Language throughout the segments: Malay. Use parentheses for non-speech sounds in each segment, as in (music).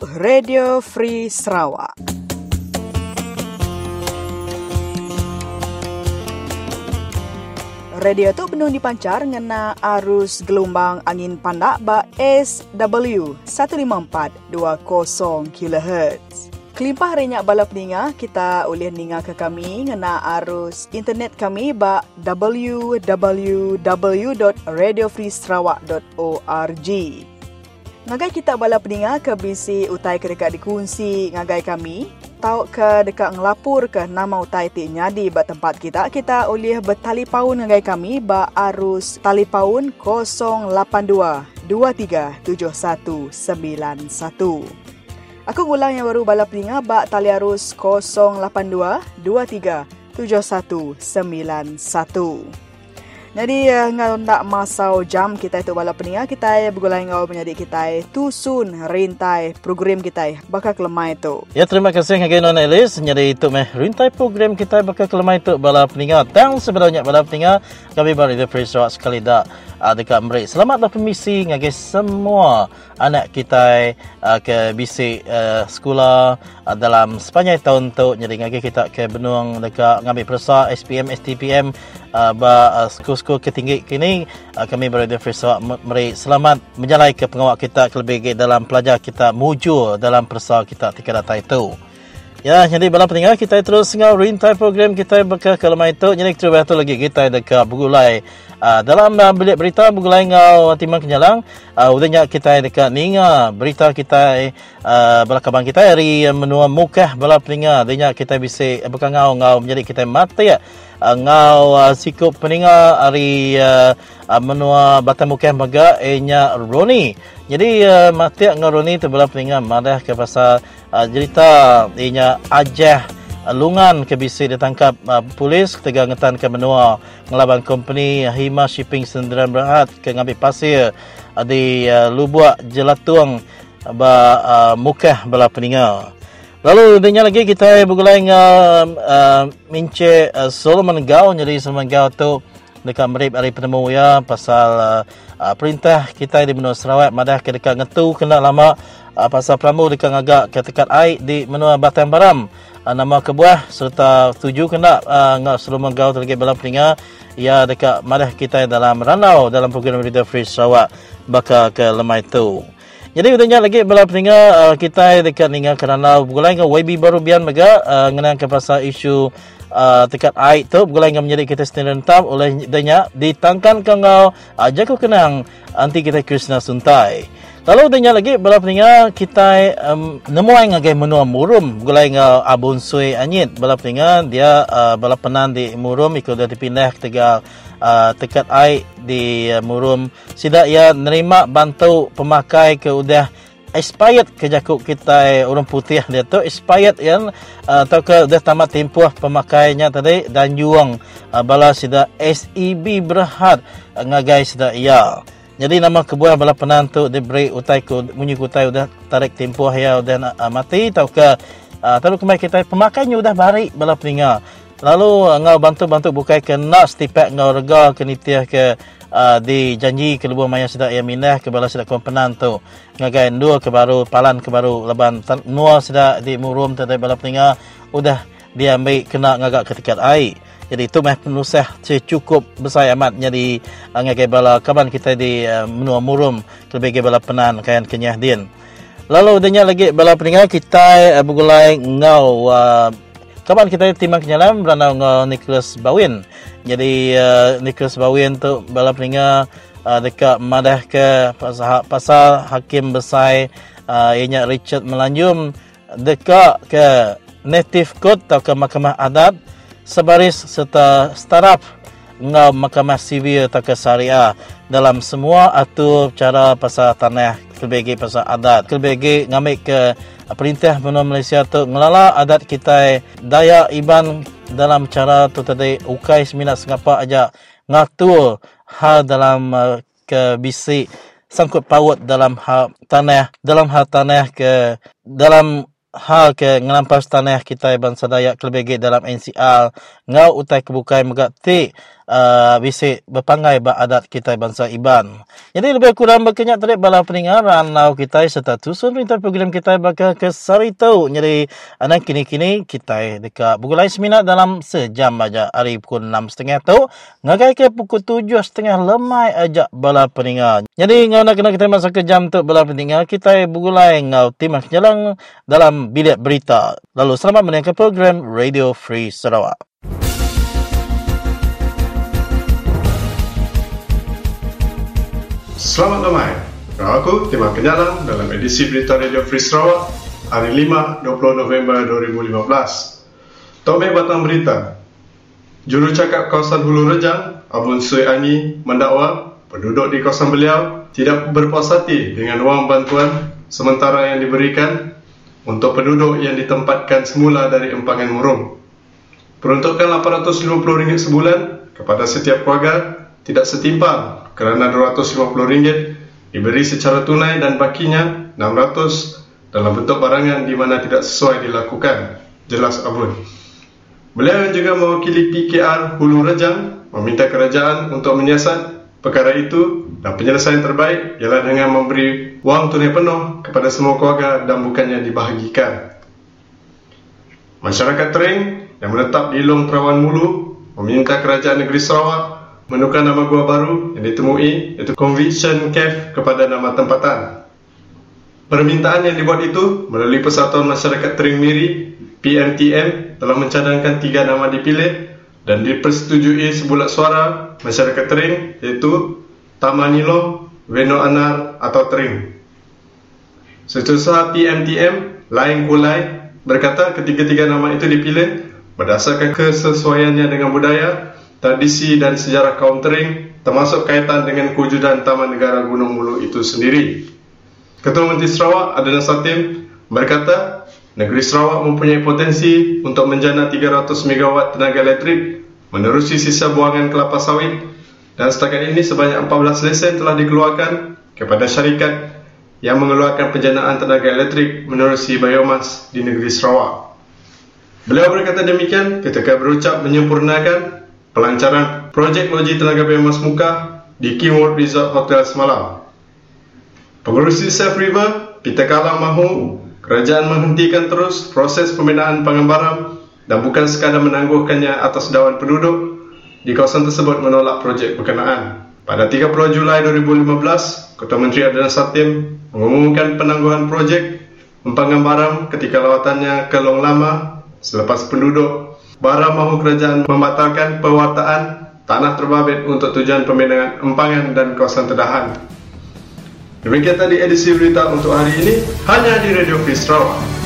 Radio Free Sarawak. Radio tu penuh dipancar ngena arus gelombang angin pandak ba SW 15420 kHz. Kelimpah renyak bala peninga, kita boleh ninga ke kami ngena arus internet kami ba www.radiofreesarawak.org. Ngagai kita bala peninga ke bisi utai ke dekat dikunci ngagai kami, tahu ke dekat ngelapur ke nama utai ti nyadi ba tempat kita, kita boleh bertalipaun ngagai kami ba arus talipaun 082 237191. Aku ngulang yang baru balap peninga bak tali arus 082 23 7191. Jadi uh, ngau nak masau jam kita itu bala peninga kita bergulai ngau menjadi kita tusun rintai program kita bakal kelemah itu. Ya terima kasih ngagai non Elis jadi itu meh rintai program kita bakal kelemah itu bala peninga. Dan sebenarnya bala peninga kami baru di free sekali dah uh, dekat Merik. Selamat permisi ngagai semua anak kita uh, ke bisik uh, sekolah uh, dalam sepanjang tahun tu jadi ngagai kita ke benung dekat ngambil persa SPM STPM uh, ba uh, skul-skul ketinggi kini uh, kami berada di Sarawak mari selamat menjalai ke pengawak kita lebih dalam pelajar kita muju dalam persa kita tiga data itu. Ya, jadi bala peninggal kita terus ngau rintai program kita bekal kelemah itu. Jadi betul lagi kita dekat Bugulai. Uh, dalam uh, bilik berita Bugulai ngau Timang Kenyalang, uh, udahnya kita dekat Ninga. Berita kita uh, bala kaban kita hari menua muka bala peninggal. Udahnya kita bisa uh, bekal ngau ngau menjadi kita mati ya. Uh, ngau uh, sikup peninggal hari uh, uh, menua batang muka maga enya Roni. Jadi uh, mati ngau Roni tu bala peninggal madah ke pasal uh, cerita ianya ajah uh, lungan bisi ditangkap uh, polis ketika ngetan ke menua ngelaban company Hima Shipping Sendirian Berhad ke ngambil pasir uh, di uh, Lubuak Jelatuang uh, ba uh, mukah bala peninggal. Lalu dunia lagi kita bergulai dengan uh, Mince uh, Solomon Gao jadi Solomon Gao tu dekat merip hari penemu ya pasal uh, uh, perintah kita di Menua Sarawak. Madah ke dekat ngetu kena lama uh, pasal pramu dekat ngagak ke tekat air di Menua Batang Baram uh, nama kebuah serta tuju kena uh, ngak seluruh gau terlebih dalam ya dekat madah kita dalam ranau dalam program Radio Free Sarawak bakal ke lemai tu. Jadi udahnya lagi bala peninga uh, kita dekat ninga kerana bergulai dengan YB baru bian mega ngenang ke pasal isu uh, dekat air tu bergulai dengan menjadi kita sendiri tam oleh danya ditangkan kangau uh, jago kenang anti kita Krishna Suntai. Kalau udahnya lagi bala peninga kita um, nemu yang ngagai menua murum. Bergulai dengan abun sui anyit. Bala peninga dia uh, bala penan di murum ikut dia dipindah ke uh, tekat air di uh, Murum. Sidak ia nerima bantu pemakai ke udah expired ke jakuk kita orang putih dia tu. Expired yang uh, atau ke udah tamat tempoh pemakainya tadi. Dan juang uh, bala sida SEB berhad. Ngagai sida ia jadi nama kebuah bala penantu diberi utai ku munyi kutai udah tarik tempoh ya udah uh, mati atau ke uh, tahu kemai kita pemakainya udah barik bala peningal Lalu ngau bantu-bantu bukai ke nak stipek ngau rega ke nitiah ke uh, di janji ke lubuh maya sedak yang minah ke bala sedak komponan tu. Ngagai dua ke baru palan ke baru leban nua sedak di murum tadi bala peninga udah dia ambil kena ngagak ke tiket air. Jadi itu mah penusah cukup besar amat jadi uh, ngagai bala kaban kita di uh, menua murum lebih bala penan kayan kenyah din. Lalu udahnya lagi bala peninga kita uh, bergulai ngau uh, Kapan kita timang kenyalam berana dengan Nicholas Bawin. Jadi uh, Nicholas Bawin tu bala peninga uh, dekat madah ke pasal, pasal hakim besar uh, ianya Richard Melanjum dekat ke Native Court atau ke Mahkamah Adat sebaris serta staraf ngau Mahkamah Sivil atau ke Syariah dalam semua atur cara pasal tanah kelebih pasal adat. Kelebih ngambil ke perintah benua Malaysia tu ngelala adat kita daya iban dalam cara tu tadi ukai seminat sengapa aja ngatur hal dalam uh, ke bisi sangkut paut dalam hal tanah dalam hal tanah ke dalam hal ke ngelampas tanah kita bangsa Dayak kelebih dalam NCR ngau utai kebukai megak ti uh, bisik berpangai ba adat kita bangsa Iban. Jadi lebih kurang berkenyak tadi bala pendengaran nau kita serta tusun perintah program kita bakal ke Sarito. Jadi anak kini-kini kita dekat pukul lain seminat dalam sejam aja hari pukul 6.30 tu. Ngagai ke pukul 7.30 lemai ajak bala pendengar. Jadi ngau nak kena kita masa ke jam tu bala pendengar kita pukul lain ngau timak jalan dalam bilik berita. Lalu selamat mendengar program Radio Free Sarawak. Selamat lemai. Aku Timah Kenyalang dalam edisi Berita Radio Free Sarawak hari 5, 20 November 2015. Tome Batang Berita. Juru cakap kawasan Hulu Rejang, Abun Sui Ani, mendakwa penduduk di kawasan beliau tidak berpuas hati dengan wang bantuan sementara yang diberikan untuk penduduk yang ditempatkan semula dari empangan murung. Peruntukan RM850 sebulan kepada setiap keluarga tidak setimpal kerana RM250 diberi secara tunai dan bakinya RM600 dalam bentuk barangan di mana tidak sesuai dilakukan. Jelas Abun. Beliau juga mewakili PKR Hulu Rejang meminta kerajaan untuk menyiasat perkara itu dan penyelesaian terbaik ialah dengan memberi wang tunai penuh kepada semua keluarga dan bukannya dibahagikan. Masyarakat Tering yang menetap di Long Terawan Mulu meminta kerajaan negeri Sarawak menukar nama gua baru yang ditemui iaitu Conviction Cave kepada nama tempatan. Permintaan yang dibuat itu melalui Persatuan Masyarakat Tering Miri PMTM telah mencadangkan tiga nama dipilih dan dipersetujui sebulat suara masyarakat Tering iaitu Tamanilo, Veno Anar atau Tering. Seterusnya PMTM, Lain Kulai berkata ketiga-tiga nama itu dipilih berdasarkan kesesuaiannya dengan budaya tradisi dan sejarah kaum Tering termasuk kaitan dengan kewujudan Taman Negara Gunung Mulu itu sendiri. Ketua Menteri Sarawak Adnan Satim berkata, negeri Sarawak mempunyai potensi untuk menjana 300 MW tenaga elektrik menerusi sisa buangan kelapa sawit dan setakat ini sebanyak 14 lesen telah dikeluarkan kepada syarikat yang mengeluarkan penjanaan tenaga elektrik menerusi biomas di negeri Sarawak. Beliau berkata demikian ketika berucap menyempurnakan pelancaran projek loji tenaga biomas muka di Kingwood Resort Hotel semalam. Pengurusi Safe River, Peter Kalang mahu kerajaan menghentikan terus proses pembinaan pengembaraan dan bukan sekadar menangguhkannya atas dawan penduduk di kawasan tersebut menolak projek berkenaan. Pada 30 Julai 2015, Ketua Menteri Adnan Satim mengumumkan penangguhan projek pengembaraan ketika lawatannya ke Long Lama selepas penduduk Bara mahu kerajaan membatalkan pewartaan tanah terbabit untuk tujuan pembinaan empangan dan kawasan terdahan. Demikian tadi edisi berita untuk hari ini hanya di Radio Free Sarawak.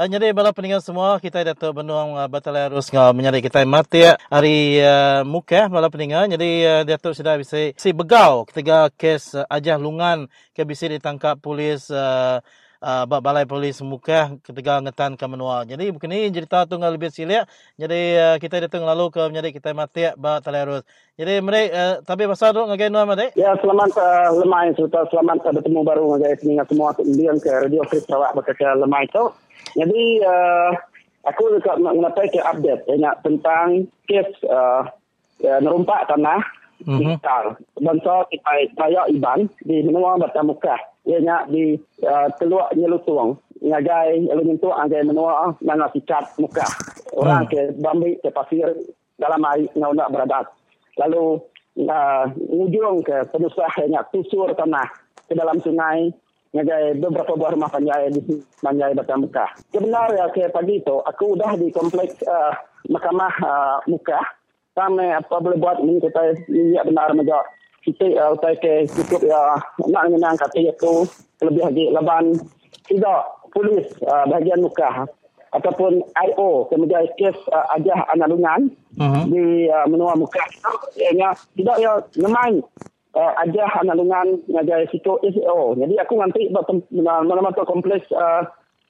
Uh, jadi bala peninggal semua kita Datuk Benuang uh, Batalai Arus ngah menyari kita mati hari uh, muka bala peninggal. Jadi uh, Datuk sudah bisa si begau ketika kes uh, ajah lungan ke bisa ditangkap polis uh, uh, balai polis muka ketika ngetan ke menua. Jadi bukan ini cerita tu ngah lebih silik. Jadi uh, kita datang lalu ke menyari kita mati Batalai Arus. Jadi mereka uh, tapi pasal tu ngagai nuan mati. Ya selamat uh, lemai serta selamat bertemu baru peninggal semua kemudian ke Radio Sarawak berkata lemai tu. Jadi uh, aku juga nak mengapai ke update banyak tentang kes uh, uh, nerumpak tanah mm-hmm. Bangsa kita saya Iban di menua Batam Mekah. Ianya di uh, teluk Nyelutung. Ngagai lalu nyentuh angai menua mana sikat Mekah. Orang mm. ke Bambi ke pasir dalam air ngau nak beradat. Lalu uh, ujung ke penusah yang tusur tanah ke dalam sungai ngagai beberapa buah rumah panjai di panjai Batam Mekah. Kebenar ya ke pagi itu aku udah di kompleks uh, mahkamah uh, Mekah. Kami apa boleh buat ini kita ini benar meja kita uh, saya ke cukup ya nak menang kata itu lebih lagi laban tidak polis uh, bahagian Mekah ataupun IO kemudian kes uh, ajah analungan uh-huh. di uh, menua Mekah. Ianya tidak ya nemain uh, aja analungan ngajar situ. SEO. Jadi aku nanti mana-mana kompleks uh,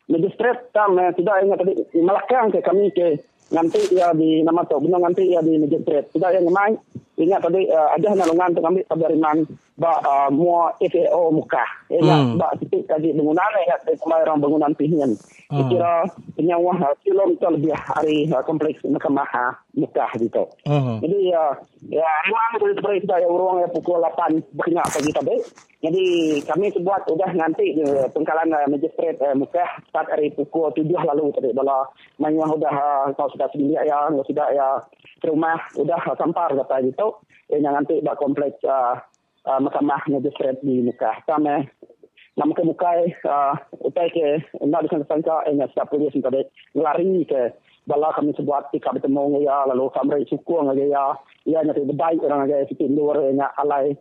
magistrate. Tam uh, tidak ingat tadi melakang ke kami ke nanti ia di nama tu benar nanti ia di magistrate. Tidak yang mai ingat tadi uh, ada nalungan untuk ambil penerimaan ba uh, mua FAO muka ingat hmm. ba titik tadi bangunan ya dari kemarin bangunan pihian hmm. kira penyawa uh, kilometer lebih hari uh, kompleks mahkamah uh, muka gitu hmm. jadi uh, ya dari seperti sudah ya ruang ya pukul 8 berkenyak pagi tadi jadi kami buat sudah nanti uh, pengkalan uh, magistrate uh, muka start hari pukul 7 lalu tadi bala mayuah sudah uh, kau sudah sendiri ya sudah ya rumah sudah sampar kata gitu yang nanti bak kompleks uh, uh, mahkamah magistrate di muka sama nama ke muka uh, utai ke nak disangka sangka yang siap polis tadi lari ke bala kami sebuat tika bertemu ya lalu kami suku ngaja ya. Ya nanti bedai orang ngaja situ luar yang alai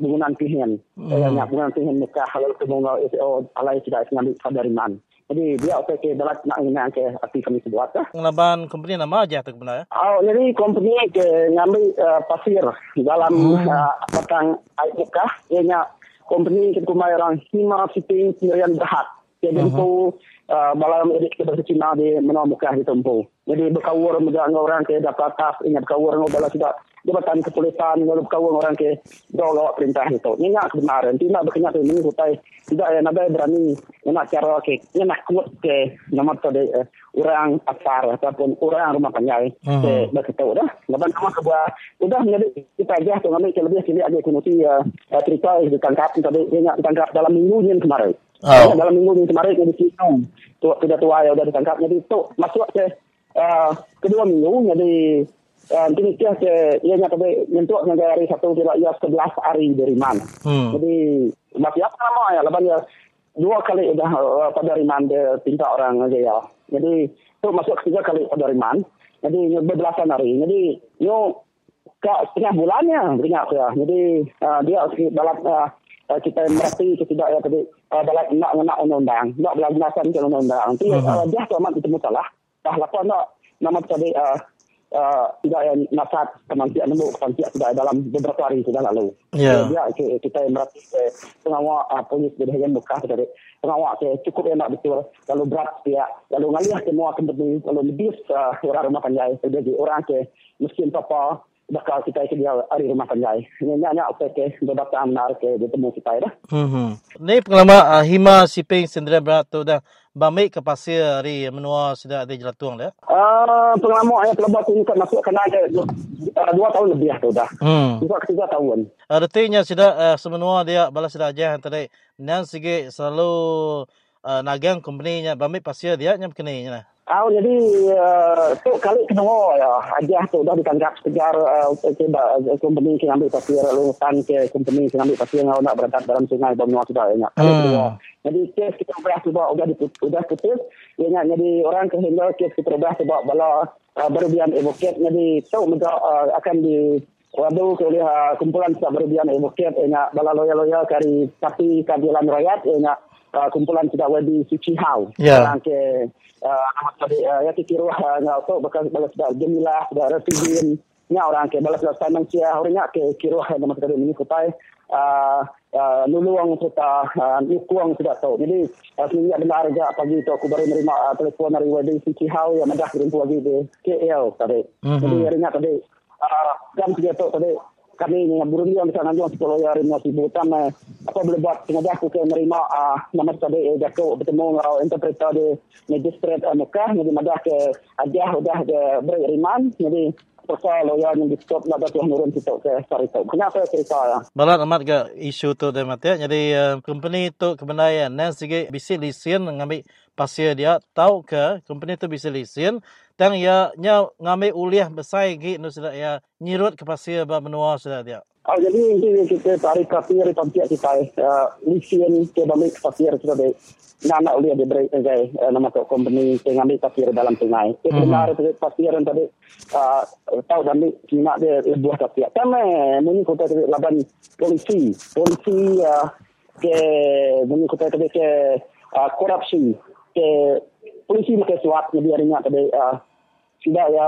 bangunan pihian hmm. yang bangunan pihian muka lalu ketemu itu alai tidak sengaja dari mana jadi dia okey ke dalam nak ingin ke api kami sebuat lah. Pengaban company nama aja tu benar ya? Oh, jadi company ke ngambil uh, pasir dalam hmm. uh, petang air muka. Ianya company ke kumai orang Hima Shipping Sendirian Berhad. Jadi uh-huh. uh, malam edit ke bahasa Cina di menua muka di tempuh. Jadi berkawur dengan orang ke dapat atas. Ingat berkawur dengan orang sudah jabatan kepolisian lalu kawang orang ke dolo perintah itu. Nak kemarin tidak berkenyak tu ini hutai tidak ya nabi berani nak cara ke nak kuat ke nama tu de orang asar ataupun orang rumah panjai hmm. ke begitu dah. Lepas nama sebuah sudah menjadi kita aja tu kami lebih sini ada kunuti uh, cerita ditangkap tadi ini ditangkap dalam minggu ini kemarin. Oh. Dalam minggu ini kemarin di sini tu tidak tua ya sudah ditangkap jadi tu masuk ke kedua minggu jadi kia ke ia nyata be nyentuh hari satu tidak ia sebelas hari dari mana. Hmm. Jadi masih apa nama ya lepas ya dua kali dah uh, pada riman dia pinta orang aja ya. Jadi tu masuk ketiga kali pada riman. Jadi berbelasan hari. Jadi yo ke setengah bulannya ingat ya. Jadi uh, dia dalam uh, kita merati tidak ya tadi uh, dalam nak nak undang-undang, nak belajar undang-undang. Nanti hmm. uh, dia tu amat itu salah. Dah lapor nak nama tadi uh, uh, tidak yang nasihat kemantian nemu kemantian sudah dalam beberapa hari sudah lalu. Ya. Yeah. Dia kita yang berarti eh, pengawal uh, polis di bahagian buka dari pengawal ke cukup enak betul. Lalu berat dia lalu ngalih semua kembali lalu lebih uh, orang rumah panjai jadi orang ke miskin apa bakal kita ke dia hari rumah panjai. Ini nyak apa ke beberapa amnar ke bertemu kita dah. Hmm. Ini pengalaman uh, Hima Siping Sendirian Berat tu dah Bamik ke pasir hari menua sudah ada jelatuang dah? Uh, pengalaman ayat lebat ini kan masuk kena ada dua, uh, dua tahun lebih tu dah. Hmm. Dua ketiga tahun. Artinya sudah uh, semenua dia balas sudah aja yang tadi. Nan sige selalu uh, nagang company nya bamik pasir dia nyam kini nya. Oh, jadi uh, tu kali kedua ya aja tu dah ditangkap sekejar uh, ke uh, company yang ambil pasir lalu tan ke company yang ambil pasir yang nak berentak dalam sungai Benua sudah ya. Hmm. Jadi kes kita berah sebab sudah diputus, sudah putus. Ya, jadi orang kehilangan kes kita berah sebab bala uh, berbian evoket. Jadi tu mereka uh, akan di Waduh, oleh uh, kumpulan sebab berbian evoket. Ya, bala loya-loya kari tapi keadilan rakyat. Ya, uh, kumpulan tidak wedi suci hau. Ya. Ke uh, nama tadi uh, ya kira uh, ngau tu bakal balas dah jemilah dah residin nya orang ke balas dah sanang sia orangnya ke kira nama tadi ini kutai luluang serta uh, nukuang tidak tahu. Jadi sebenarnya benar saja pagi itu aku baru menerima telefon dari wedi suci hau yang madah kirim lagi di KL tadi. Jadi harinya tadi jam tiga tu tadi kami ni burung yang nanjung sepuluh hari ni masih buta me apa boleh buat? Sengaja aku ke menerima uh, nama tadi eh jago bertemu dengan interpreter di magistrate uh, Mekah. Jadi madah ke aja sudah ke beri riman jadi pasal lawyer yang di-stop lah dah nurun kita ke sorry tu. Kenapa cerita ya? Balat amat ke isu tu dia mati. Jadi uh, company tu kebenaran dan segi bisi lisen ngambil pasir dia tahu ke company tu bisi lisen dan ya nya ngambil uliah besar lagi nu sudah ya nyirut ke pasir ba menua sudah dia. Oh, jadi ini kita tarik pasir di tempat kita uh, lisian ke balik pasir sudah deh. Nana uliah di break eh, nama tu company yang ngambil pasir dalam sungai. Itu mm-hmm. benar itu pasir yang tadi uh, tahu dan Cina dia buah pasir. Kami ini kota laban polisi, polisi uh, ke ini kota tadi ke uh, korupsi ke polisi mereka suap jadi harinya tadi uh, tidak ya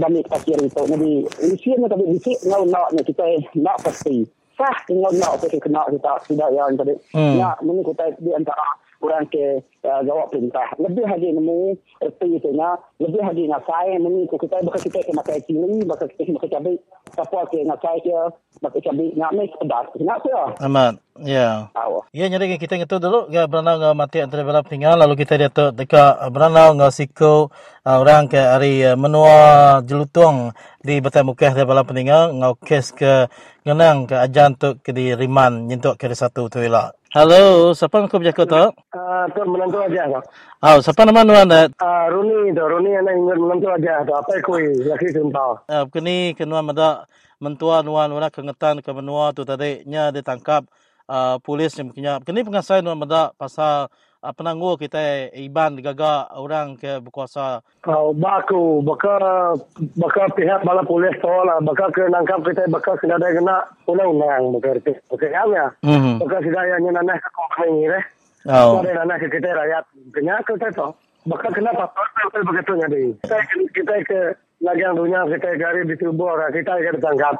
balik pasir itu. Jadi isinya tapi bisik ngau nak ni kita nak pasti. Sah ngau nak pasti kena kita tidak ya tadi. Hmm. Nak mungkin kita di antara orang ke uh, jawab perintah. Lebih lagi nemu erti itu nya, lebih lagi ngasai mengi ku kita bakal kita ke makai cili, bakal kita makai cabai, siapa ke ngasai ke makai cabai ngamai pedas. Kenapa ya? Amat. Ya. Ya nyari kita ngetu dulu ga beranau nga mati antara bala tinggal lalu kita dia tu dekat beranau nga siko uh, orang ke hari uh, menua jelutong di Batai Mukah dia bala peninggal nga kes ke ngenang ke ajan tu ke di Riman nyentuk ke satu tu ila. Halo, siapa aku berjaga tu? Ah, tu menentu aja kok. Oh, siapa nama nuan dat? Ah, Runi tu, Runi anak ingat menentu aja tu. Apa kui? Laki sumpah. Uh, kini kenua mada mentua nuan wana kengetan ke menua tu tadi nya ditangkap uh, polis yang punya kini pengasai nuan mada pasal uh, penanggu kita iban gaga orang ke berkuasa Kau baku, baka baka pihak bala polis tu lah, baka ke nangkap kita, baka kena ada kena undang-undang, baka itu. Baka yang Mhm. Baka sudah yang nanah kau ini deh. Oh. Ada nanah ke kita rakyat. Kena ke kita tu. Baka kena apa? Betul begitu jadi. Kita kita ke lagian dunia kita cari di tubuh orang kita ke ditangkap.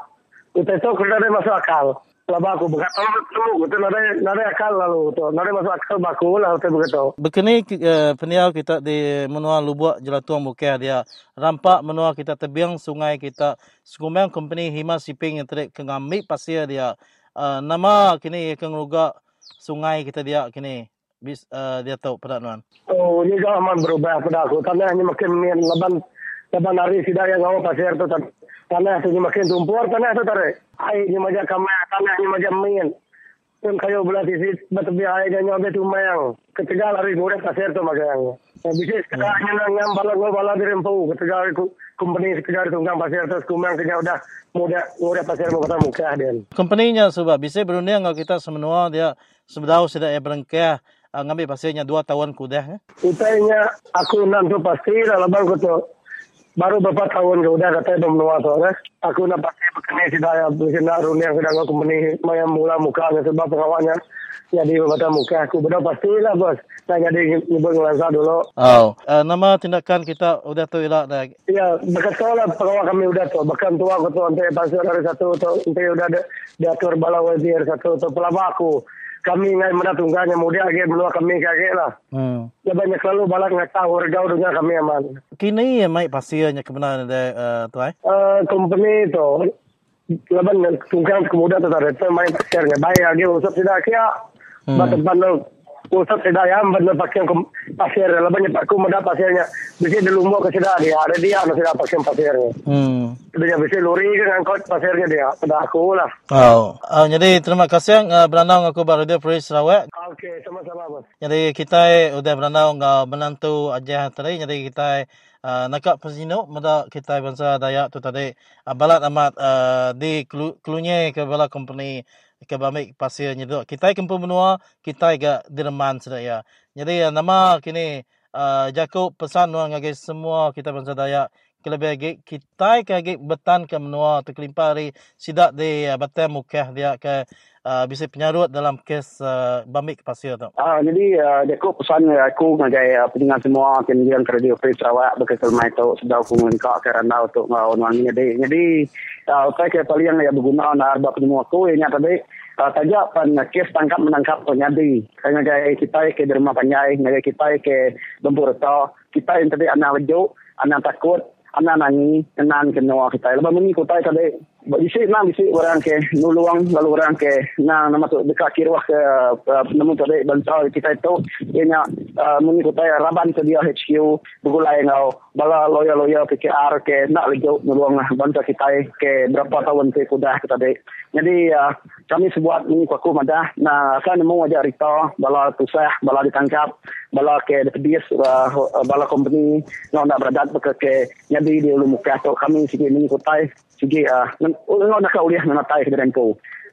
Kita tu kena ada masuk akal. Kalau baku bukan kalau betul betul ada ada akal lalu tu. Ada masuk akal baku lah betul begitu. Begini uh, peniau kita di menua Lubuk Jelatuang Bukit dia rampak menua kita tebiang sungai kita Skumang company Hima Shipping yang terik kengambil pasir dia uh, nama kini kengeruga sungai kita dia kini bis uh, dia tahu pada nuan. Oh, ini zaman berubah pada aku. Tanahnya makin min leban leban hari sidak yang ngau pasir tu tan- tanah tu ni makin tumpur tanah tu tarik. Air ni macam kamar, tanah ni macam min. Pun kayu belah di situ, betul air dia nyobe tu mayang. Ketiga lari gore pasir tu macam. Nah, bisa sekarang yang ngam bala ngau bala di rempu. Ketiga ku company ketiga di tunggang pasir tu kumang kena udah muda ngore pasir mau kata muka dia. Company-nya sebab bisa berunding kalau kita semenua dia sebedau sudah ya berengkah uh, ngambil pasirnya dua tahun kudah ya. Utainya aku nanti pasti dalam bangku tu baru beberapa tahun ke udah kata belum menua tu kan. Aku nak pasti berkenai sudah ya berkenai runi yang sedang aku meni yang mula muka sebab pengawalnya jadi beberapa muka aku benar pasti lah bos. Saya jadi nyebut ngelansa dulu. Oh, uh, nama tindakan kita udah tu ilah dah. Ya, bekas lah pengawal kami udah tu. Bahkan tua aku tu nanti pasti dari satu tu nanti udah diatur bala wazir satu tu pelaba aku. Kami ngai mana tungganya muda lagi menua kami kage lah. Hmm. Ya banyak selalu balak ngai tahu regau dunia kami aman. Kini ya mai pasirnya kebenaran ada uh, tu ai. Uh, company tu laban tunggang kemudian tu tadi tu main pasirnya bayar lagi usap tidak kia Hmm. batu usap tidak ya bandel pakai kem- pasir. Laban nyepak aku meda pasirnya. Bisa dilumbo ke sudah dia. Ada dia no sudah pakai pasirnya. Hmm. dia bisa lori ke ngangkut pasirnya dia. Pada aku lah. Oh, uh, jadi terima kasih uh, beranau aku baru dia Pris Sarawak. okey sama-sama bos. Jadi kita udah beranau ngah menantu aja tadi. Jadi kita uh, nakak pesino mada kita bangsa Dayak tu tadi. Uh, balat amat uh, di kelu, kelunya ke bala company ke bamik pasir nyedo. Kita kempu menua, kita ga direman sudah ya. Jadi nama kini uh, jaku pesan nuan ngagi semua kita bangsa Dayak kelebih lagi kita kagi betan ke menua tu kelimpari sidak di uh, batai mukah dia ke uh, bisa penyarut dalam kes uh, bamik pasir tu. Ah, jadi uh, dia pesan aku ngagai uh, pendengar semua kemudian ke Radio Free Sarawak berkaitan mai tu sudah aku mengkak ke randau untuk ngau nuan jadi jadi uh, saya ke paling yang berguna na arba penemu aku yang tadi uh, tajak pan kes tangkap menangkap penyadi ngagai kita ke di rumah panjai ngagai kita ke lembur kita yang tadi anak lejuk anak takut anak nangi kenan kenua kita lepas mengi kota tadi Bisi nang bisi orang ke. Nuluang lalu orang ke. Nang nama tu dekat kirwah ke uh, namun tadi bantau kita itu. Ianya uh, mengikuti raban ke dia HQ begulai ngau. Bala lawyer lawyer PKR ke. Nak lejo nuluang bantau kita ke. Berapa tahun ke kudah kita dek jadi uh, kami sebuat ini kuku madah. Nah saya nemu aja Rita bala tusah bala ditangkap bala ke depedis uh, bala company. Ngau nak beradat ke ke jadi di ulu muka. Kami sikit mengikuti sige uh, ngau nak uliah nak tai ke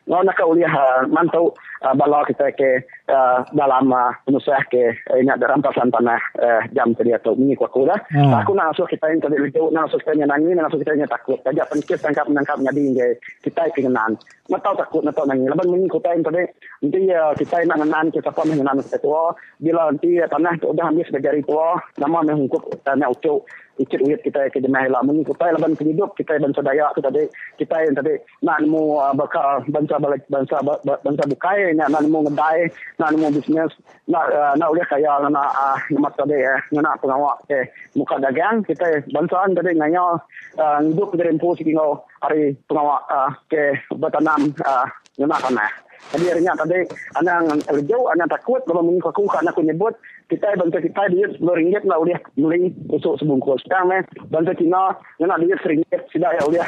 ngau nak uliah uh, mantau uh, bala kita ke uh, dalam uh, penusah ke uh, ingat rampasan tanah uh, jam tadi atau ini ku aku dah Hmm. aku nak asuh kita yang tadi lucu nak asuh kita yang nangis nak asuh kita yang takut. Saja penkis tangkap menangkap nyadi ke kita kengenan nak tahu takut nak tahu nangis. Lepas ini kita yang tadi nanti uh, kita yang nak ngenan kita pun mengenan kita tua. Bila nanti tanah tu udah habis berjari tua nama menghukum tanah ucuk ikut uyat kita ke jemaah lah muni kita laban hidup kita bangsa Dayak tu tadi kita yang tadi nak nemu uh, bakal bangsa balik bangsa bangsa bukai nak nak nemu ngedai nak nemu bisnes nak uh, nak boleh kaya nak uh, nama tadi eh nak pengawak ke muka dagang. Kita bangsa tadi nganya uh, hidup dari empu sikingau hari pengawak uh, ke bertanam uh, nak tanah. Jadi harinya tadi anak jauh anak takut kalau mengaku karena aku nyebut kita bantu kita dia sepuluh lah udah beli pusuk sebungkus. Sekarang ni bantu Cina nak dia seringgit sudah ya udah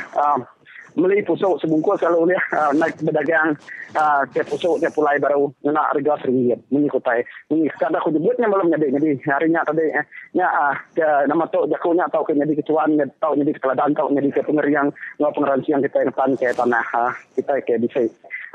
beli pusuk sebungkus kalau udah uh, naik berdagang uh, ke pusuk dia pulai baru nak harga seringgit mengikutai. Ini sekarang aku nyebutnya belum jadi jadi harinya tadi eh, nya uh, ke nama tu jakunya tahu ke jadi kecuan tahu jadi keteladan tahu jadi ke pengeriang pengerian yang kita yang ke tanah uh, kita ke bisa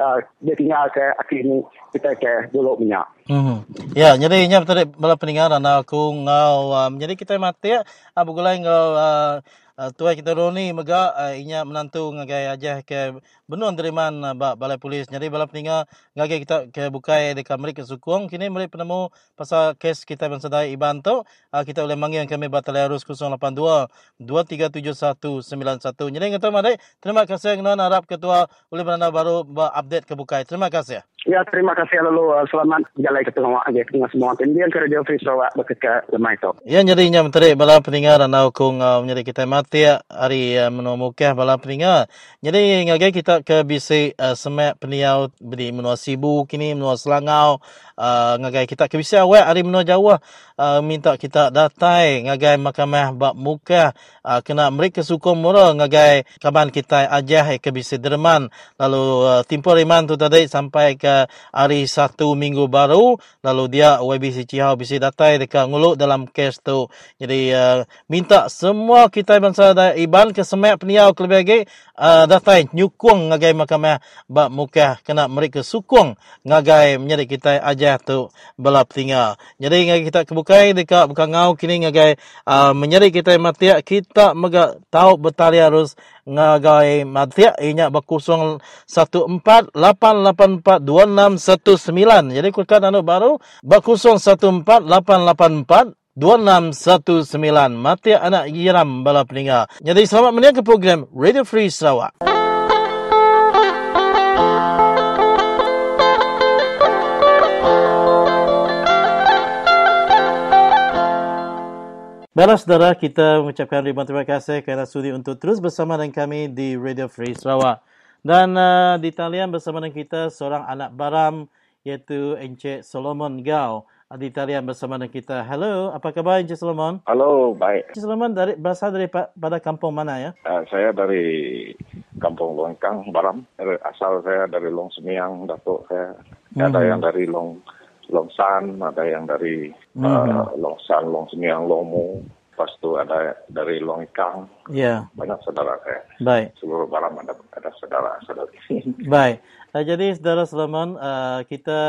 uh, dia tinggal ke akhir ini kita ke dulu minyak. Hmm. Ya, jadi nya tadi bala pendengar aku ngau um, jadi kita mati ya abu gulai ngau uh, uh, tuai kita roni mega uh, inya menantu ngagai aja ke benuan deriman uh, ba balai polis. Jadi bala pendengar ngagai kita ke bukai dekat mereka sukung kini mereka penemu pasal kes kita bensadai iban tu uh, kita boleh manggil kami batal harus 082 237191. Jadi ngata madai terima kasih ngnon harap ketua oleh beranda baru update ke bukai. Terima kasih. Ya, terima kasih lalu uh, selamat jalan ke tengah aja dengan semua pendidikan ke Radio Free Sarawak bekerja lemah itu. Ya, jadi nya menteri bala pendengar dan aku uh, menjadi kita mati ya, hari uh, menomukah bala pendengar. Jadi ngagai kita ke bisi uh, semak peniau beri menua sibu kini menua selangau uh, ngagai kita ke bisi awak hari menua jauh uh, minta kita datai ngagai mahkamah bab muka. Uh, kena mereka sukong mura ngagai kaban kita aja ke bisi derman. Lalu uh, timpo riman tu tadi sampai ke hari satu minggu baru. Lalu dia YBC Cihau bisi datai dekat nguluk dalam kes tu. Jadi uh, minta semua kita bangsa iban ke semak peniau kelebih lagi uh, datai nyukung ngagai mahkamah bab muka kena mereka sukung ngagai menjadi kita aja tu balap tinggal jadi ngagai kita kebukai dekat bukan ngau kini ngagai uh, menjadi kita mati kita mega tahu betul harus ngagai mati inya berkusung 14884269 jadi kukat anu baru berkusung 1488 2619 Mati anak Yiram bala peninga. Jadi selamat meniak ke program Radio Free Sarawak. Baiklah saudara, kita mengucapkan ribuan terima kasih kerana sudi untuk terus bersama dengan kami di Radio Free Sarawak. Dan uh, di talian bersama dengan kita seorang anak baram iaitu Encik Solomon Gao di talian bersama dengan kita. Hello, apa khabar Encik Solomon? Halo, baik. Encik Solomon dari, berasal dari pada kampung mana ya? Uh, saya dari kampung Longkang, Baram. Asal saya dari Long Semiang, Datuk saya. Mm-hmm. Ada yang dari Long Long San, ada yang dari mm-hmm. uh, Long San, Long Semiang, Lomo. Lepas tu ada dari Long Ikang. Ya. Yeah. Banyak saudara saya. Baik. Seluruh Baram ada, ada saudara-saudara. (laughs) Baik. Uh, jadi saudara Solomon, uh, kita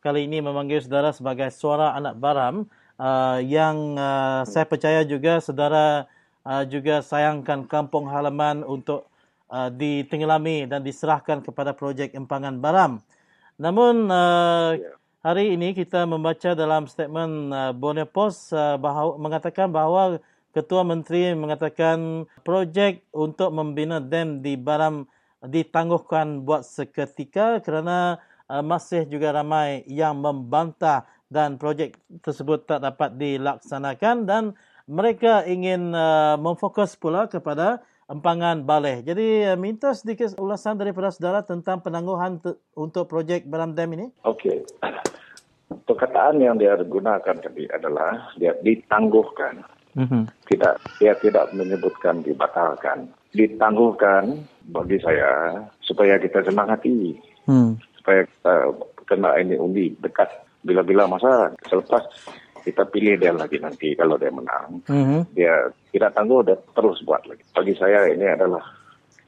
kali ini memanggil saudara sebagai suara anak Baram uh, yang uh, saya percaya juga saudara uh, juga sayangkan kampung halaman untuk uh, ditenggelami dan diserahkan kepada projek empangan Baram. Namun uh, ya. hari ini kita membaca dalam statement uh, Borneo Post uh, bahawa, mengatakan bahawa Ketua Menteri mengatakan projek untuk membina dam di Baram ditangguhkan buat seketika kerana masih juga ramai yang membantah dan projek tersebut tak dapat dilaksanakan dan mereka ingin uh, memfokus pula kepada empangan balai. Jadi uh, minta sedikit ulasan daripada saudara tentang penangguhan untuk projek Baram Dam ini. Okey. Perkataan yang dia gunakan tadi adalah dia ditangguhkan. Mm-hmm. Tidak, dia tidak menyebutkan dibatalkan. Ditangguhkan bagi saya supaya kita semangati. Mm supaya kita kena ini undi dekat. Bila-bila masa selepas kita pilih dia lagi nanti kalau dia menang. Mm-hmm. dia tidak tangguh dia terus buat lagi. Bagi saya ini adalah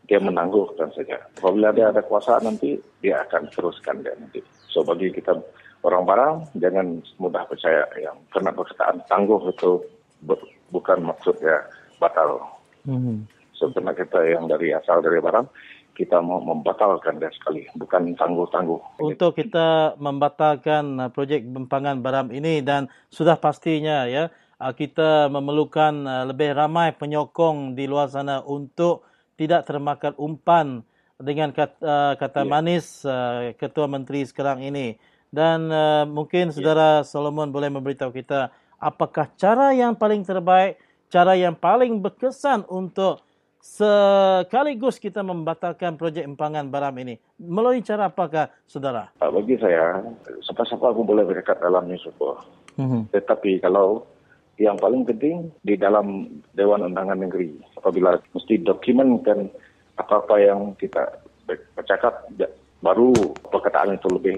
dia menangguhkan saja. Apabila dia ada kuasa nanti dia akan teruskan dia nanti. So bagi kita orang barang jangan mudah percaya yang kena perkataan tangguh itu bukan maksudnya batal. Mm-hmm. so kena kita yang dari asal dari barang kita mau membatalkan dia sekali, bukan tangguh-tangguh. Untuk kita membatalkan uh, projek Bempangan Baram ini dan sudah pastinya ya uh, kita memerlukan uh, lebih ramai penyokong di luar sana untuk tidak termakan umpan dengan kata, kata yeah. manis ketua menteri sekarang ini dan mungkin ya. saudara yeah. Solomon boleh memberitahu kita apakah cara yang paling terbaik cara yang paling berkesan untuk sekaligus kita membatalkan projek empangan baram ini? Melalui cara apakah, saudara? Ah, bagi saya, siapa-siapa pun boleh berdekat dalam newspaper. Mm-hmm. Tetapi kalau yang paling penting di dalam Dewan Undangan Negeri, apabila mesti dokumenkan apa-apa yang kita bercakap, baru perkataan itu lebih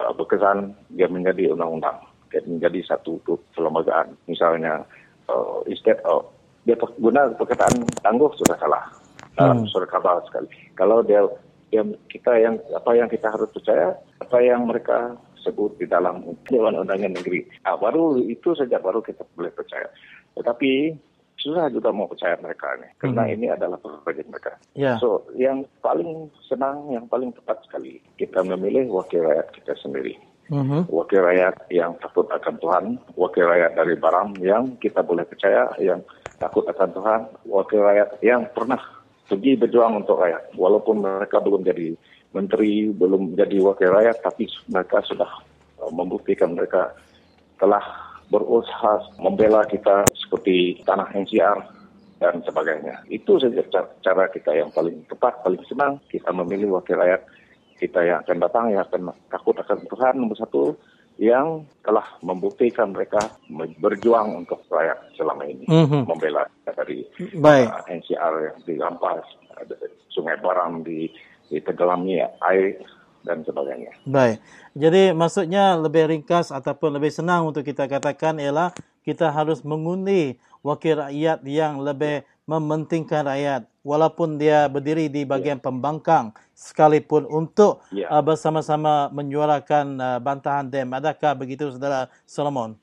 uh, berkesan, dia menjadi undang-undang, dia menjadi satu kelembagaan. Misalnya, uh, instead of dia guna perkataan tangguh sudah salah. Hmm. Uh, sudah kabar sekali. Kalau dia yang kita yang apa yang kita harus percaya, apa yang mereka sebut di dalam Dewan Undangan Negeri. Ah, baru itu saja baru kita boleh percaya. Tetapi susah juga mau percaya mereka ini karena hmm. ini adalah proyek mereka. Yeah. So yang paling senang, yang paling tepat sekali kita memilih wakil rakyat kita sendiri. Mm-hmm. Wakil rakyat yang takut akan Tuhan, wakil rakyat dari Baram yang kita boleh percaya, yang takut akan Tuhan, wakil rakyat yang pernah pergi berjuang untuk rakyat. Walaupun mereka belum jadi menteri, belum jadi wakil rakyat, tapi mereka sudah uh, membuktikan mereka telah berusaha membela kita seperti tanah NCR dan sebagainya. Itu saja cara kita yang paling tepat, paling senang. Kita memilih wakil rakyat kita yang akan datang, yang akan takut akan Tuhan, nomor satu yang telah membuktikan mereka berjuang untuk rakyat selama ini mm-hmm. membela dari Baik. Uh, NCR yang dirampas sungai Barang di, di tenggelami air dan sebagainya. Baik. Jadi maksudnya lebih ringkas ataupun lebih senang untuk kita katakan ialah kita harus mengundi wakil rakyat yang lebih mementingkan rakyat walaupun dia berdiri di bagian yeah. pembangkang sekalipun untuk yeah. uh, bersama-sama menyuarakan uh, bantahan dem. Adakah begitu saudara Solomon?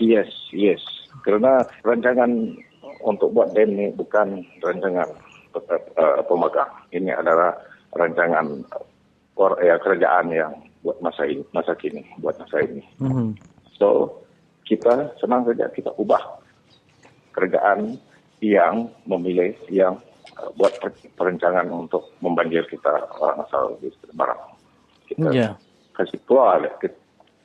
Yes, yes. Kerana rancangan untuk buat dem ini bukan rancangan uh, pemegang. Ini adalah rancangan uh, ya, kerajaan yang buat masa ini, masa kini, buat masa ini. Mm-hmm. So kita senang saja kita ubah kerajaan yang memilih yang uh, buat perencanaan untuk membanjir kita orang asal di barang. Kita yeah. kasih keluar kita,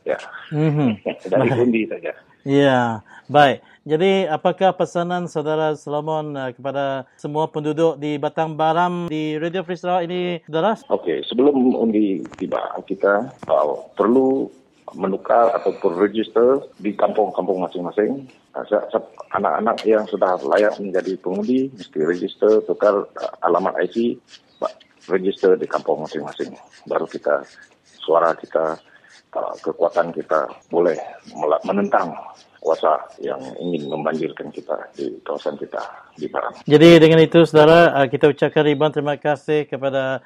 ya. Mm-hmm. (laughs) Dari undi saja. Ya, baik. Jadi apakah pesanan saudara Solomon uh, kepada semua penduduk di Batang Baram di Radio Free Sarawak ini, saudara? Okey, sebelum undi tiba, kita uh, perlu menukar ataupun register di kampung-kampung masing-masing. Ah, anak-anak yang sudah layak menjadi pengundi mesti register, tukar ah, alamat IC, register di kampung masing-masing. Baru kita, suara kita, ah, kekuatan kita boleh menentang kuasa yang ingin membanjirkan kita di kawasan kita di Barang. Jadi dengan itu saudara, kita ucapkan ribuan terima kasih kepada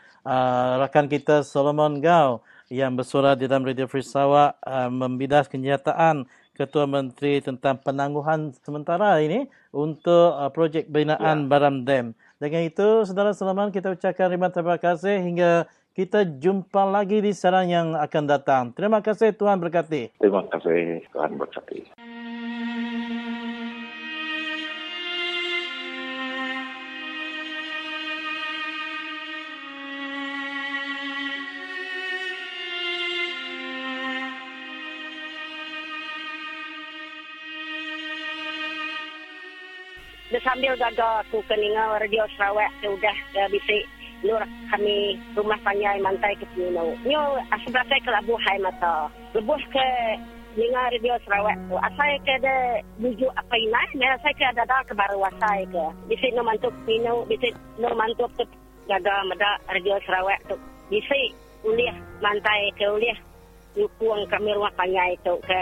rakan kita Solomon Gao yang bersuara di dalam Radio Free Sarawak uh, membidas kenyataan Ketua Menteri tentang penangguhan sementara ini untuk uh, projek binaan ya. Baram Dam. Dengan itu, Saudara Selamat, kita ucapkan terima kasih hingga kita jumpa lagi di sarang yang akan datang. Terima kasih, Tuhan berkati. Terima kasih, Tuhan berkati. Sambil gagal aku keninga radio Sarawak tu dah uh, bisik nur kami rumah panjai mantai ke sini. Nyo asal saya ke labuh hai mata. Lebuh ke ninga radio Sarawak tu. Asal ke ada bujuk apa ini? Mereka saya ke ada dah ke baru asal ke. Bisik no mantuk mino, bisik no mantuk tu gagal meda radio Sarawak tu. Bisik uliah mantai ke uliah nyukuang kami rumah panjai tu ke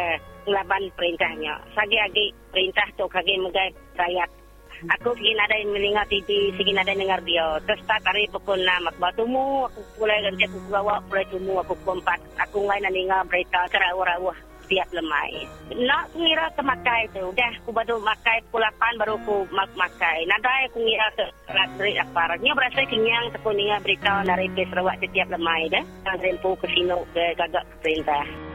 ngelaban perintahnya. Sagi-agi perintah tu kagi megai rakyat Aku pergi nada mendengar TV, pergi nada dengar dia. Terus tak hari pukul 6, aku bawa tumu, aku mulai ganti aku bawa, mulai tumu, aku pukul 4. Aku ngain nak dengar berita kerawah-rawah tiap lemai. Nak ngira ke makai tu. Dah aku baru makai pukul 8 baru aku mak makai. Nada aku ngira ke beri apa. Nya berasa kenyang aku dengar berita dari Sarawak setiap lemai dah. Dan rempu ke sini ke gagak perintah.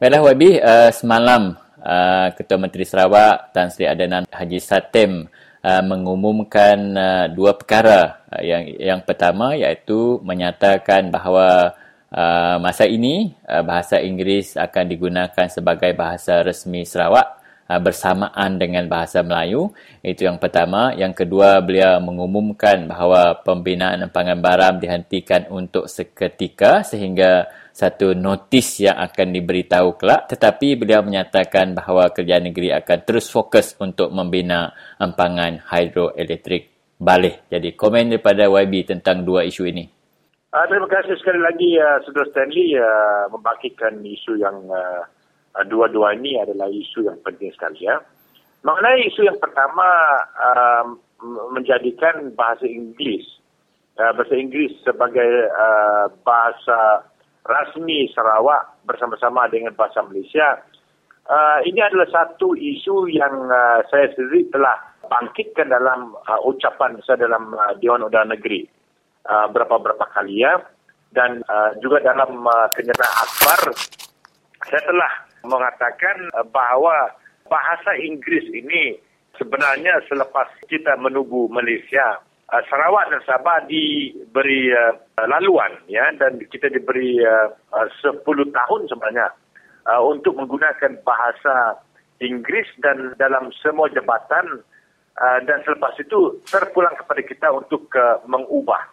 Baiklah Wabi, uh, semalam uh, Ketua Menteri Sarawak Tan Sri Adenan Haji Satem uh, mengumumkan uh, dua perkara. Uh, yang yang pertama iaitu menyatakan bahawa uh, masa ini uh, bahasa Inggeris akan digunakan sebagai bahasa resmi Sarawak uh, bersamaan dengan bahasa Melayu. Itu yang pertama. Yang kedua, beliau mengumumkan bahawa pembinaan empangan baram dihentikan untuk seketika sehingga satu notis yang akan diberitahu kelak tetapi beliau menyatakan bahawa kerajaan negeri akan terus fokus untuk membina empangan hidroelektrik balik. Jadi komen daripada YB tentang dua isu ini. Uh, terima kasih sekali lagi uh, Saudara Stanley uh, membangkitkan isu yang uh, dua-dua ini adalah isu yang penting sekali ya. Mengenai isu yang pertama uh, menjadikan bahasa Inggeris uh, bahasa Inggeris sebagai uh, bahasa rasmi Sarawak bersama-sama dengan bahasa Malaysia. Uh, ini adalah satu isu yang uh, saya sendiri telah bangkitkan dalam uh, ucapan saya dalam uh, Dewan Undangan Negeri uh, berapa-berapa kali ya. Dan uh, juga dalam uh, kenyataan akbar, saya telah mengatakan uh, bahawa bahasa Inggeris ini sebenarnya selepas kita menubu Malaysia, uh, Sarawak dan Sabah diberi uh, laluan ya dan kita diberi uh, uh, 10 tahun sebenarnya uh, untuk menggunakan bahasa Inggeris dan dalam semua jabatan uh, dan selepas itu terpulang kepada kita untuk uh, mengubah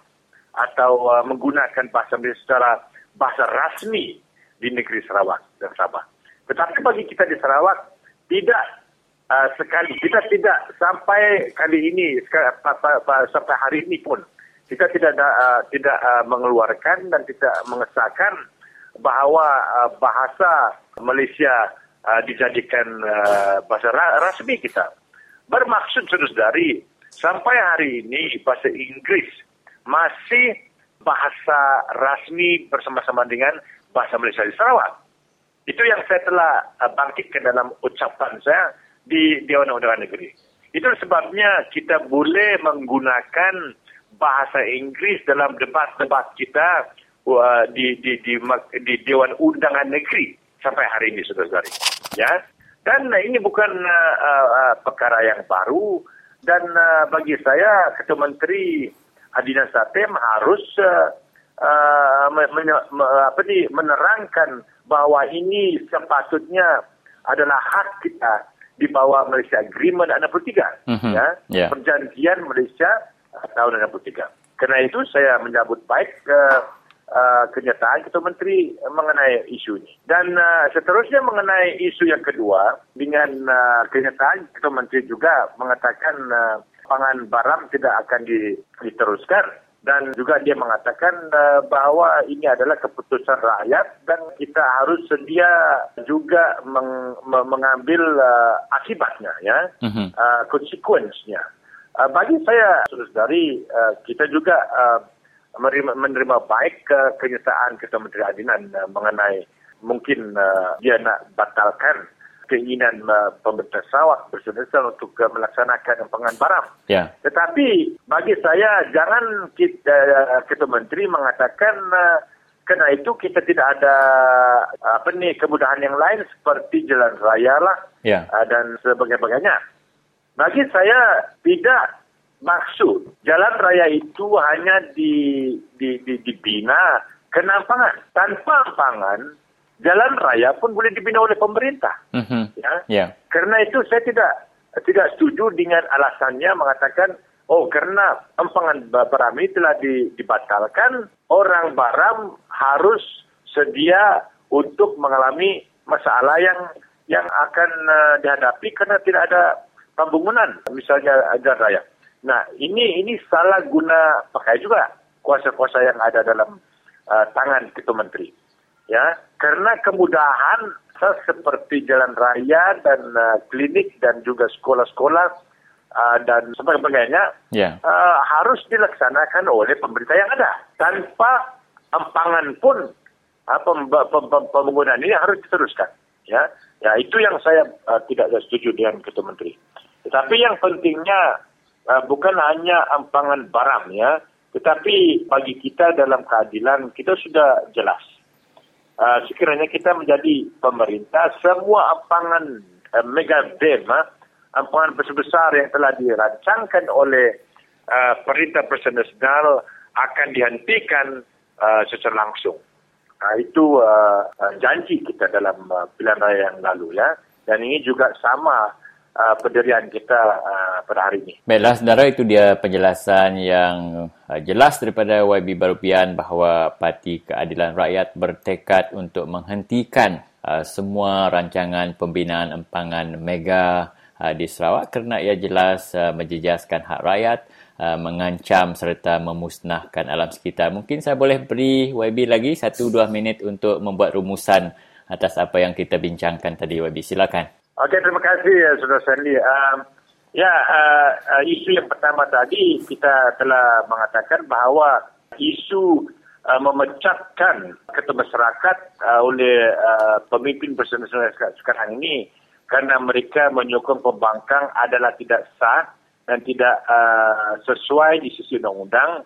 atau uh, menggunakan bahasa Inggeris secara bahasa rasmi di negeri Sarawak dan Sabah. Tetapi bagi kita di Sarawak tidak uh, sekali kita tidak sampai kali ini sampai hari ini pun kita tidak uh, tidak uh, mengeluarkan dan tidak mengesahkan bahawa uh, bahasa Malaysia uh, dijadikan uh, bahasa ra- rasmi kita. Bermaksud saudari sampai hari ini bahasa Inggris masih bahasa rasmi bersama-sama dengan bahasa Malaysia di Sarawak. Itu yang saya telah uh, bangkitkan dalam ucapan saya di Dewan Undangan Negeri. Itu sebabnya kita boleh menggunakan bahasa Inggeris dalam debat-debat kita uh, di, di, di, di Dewan Undangan Negeri sampai hari ini, saudara-saudari. Ya, dan ini bukan uh, uh, perkara yang baru dan uh, bagi saya Ketua Menteri Adina Satem harus uh, uh, men, men, menerangkan bahawa ini sepatutnya adalah hak kita di bawah Malaysia Agreement 63 mm-hmm. ya yeah. perjanjian Malaysia tahun 63 kerana itu saya menyambut baik uh, uh, kenyataan Ketua Menteri mengenai isu ini dan uh, seterusnya mengenai isu yang kedua dengan uh, kenyataan Ketua Menteri juga mengatakan uh, pangan barang tidak akan diteruskan dan juga dia mengatakan uh, bahawa ini adalah keputusan rakyat dan kita harus sedia juga meng, mengambil uh, akibatnya ya mm-hmm. uh, konsekuensinya uh, bagi saya saudari uh, kita juga uh, menerima, menerima baik uh, kenyataan Ketua Menteri Adinan uh, mengenai mungkin uh, dia nak batalkan keinginan uh, pemerintah Sarawak bersama untuk uh, melaksanakan empangan barang. Ya. Tetapi bagi saya jangan kita uh, Ketua Menteri mengatakan uh, kerana itu kita tidak ada apa ni kemudahan yang lain seperti jalan raya lah ya. uh, dan sebagainya. Bagi saya tidak maksud jalan raya itu hanya di, di, di, dibina kena empangan. Tanpa empangan, jalan raya pun boleh dibina oleh pemerintah. Mm-hmm. Ya. Yeah. Karena itu saya tidak tidak setuju dengan alasannya mengatakan oh karena empangan Baram ini telah dibatalkan, orang Baram harus sedia untuk mengalami masalah yang yang akan uh, dihadapi karena tidak ada pembangunan misalnya jalan raya. Nah, ini ini salah guna pakai juga kuasa-kuasa yang ada dalam uh, tangan Ketua Menteri ya karena kemudahan seperti jalan raya dan uh, klinik dan juga sekolah-sekolah uh, dan sebagainya yeah. uh, harus dilaksanakan oleh pemerintah yang ada. Tanpa empangan pun uh, pembangunan ini harus diteruskan. Ya ya itu yang saya uh, tidak setuju dengan ketua menteri. Tetapi yang pentingnya uh, bukan hanya empangan barang ya tetapi bagi kita dalam keadilan kita sudah jelas uh, sekiranya kita menjadi pemerintah, semua ampangan uh, mega dam, uh, ampangan besar-besar yang telah dirancangkan oleh uh, perintah Presiden Nasional akan dihentikan uh, secara langsung. Uh, itu uh, janji kita dalam uh, pilihan raya yang lalu ya. Dan ini juga sama uh, pendirian kita uh, pada hari ini. Baiklah, saudara, itu dia penjelasan yang uh, jelas daripada YB Barupian bahawa Parti Keadilan Rakyat bertekad untuk menghentikan uh, semua rancangan pembinaan empangan mega uh, di Sarawak kerana ia jelas uh, menjejaskan hak rakyat, uh, mengancam serta memusnahkan alam sekitar. Mungkin saya boleh beri YB lagi satu dua minit untuk membuat rumusan atas apa yang kita bincangkan tadi YB. Silakan. Okey, terima kasih ya Saudara Stanley. Um, ya, uh, uh, isu yang pertama tadi kita telah mengatakan bahawa isu uh, memecatkan ketua masyarakat uh, oleh uh, pemimpin bersama sekarang ini kerana mereka menyokong pembangkang adalah tidak sah dan tidak uh, sesuai di sisi undang-undang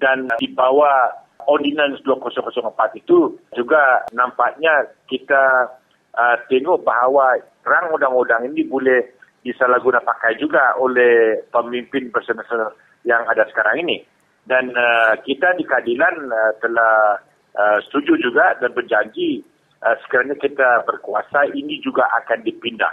dan di bawah Ordinance 2004 itu juga nampaknya kita uh, tengok bahawa rang undang-undang ini boleh disalahguna pakai juga oleh pemimpin bersama yang ada sekarang ini. Dan uh, kita di keadilan uh, telah uh, setuju juga dan berjanji uh, sekiranya kita berkuasa ini juga akan dipindah.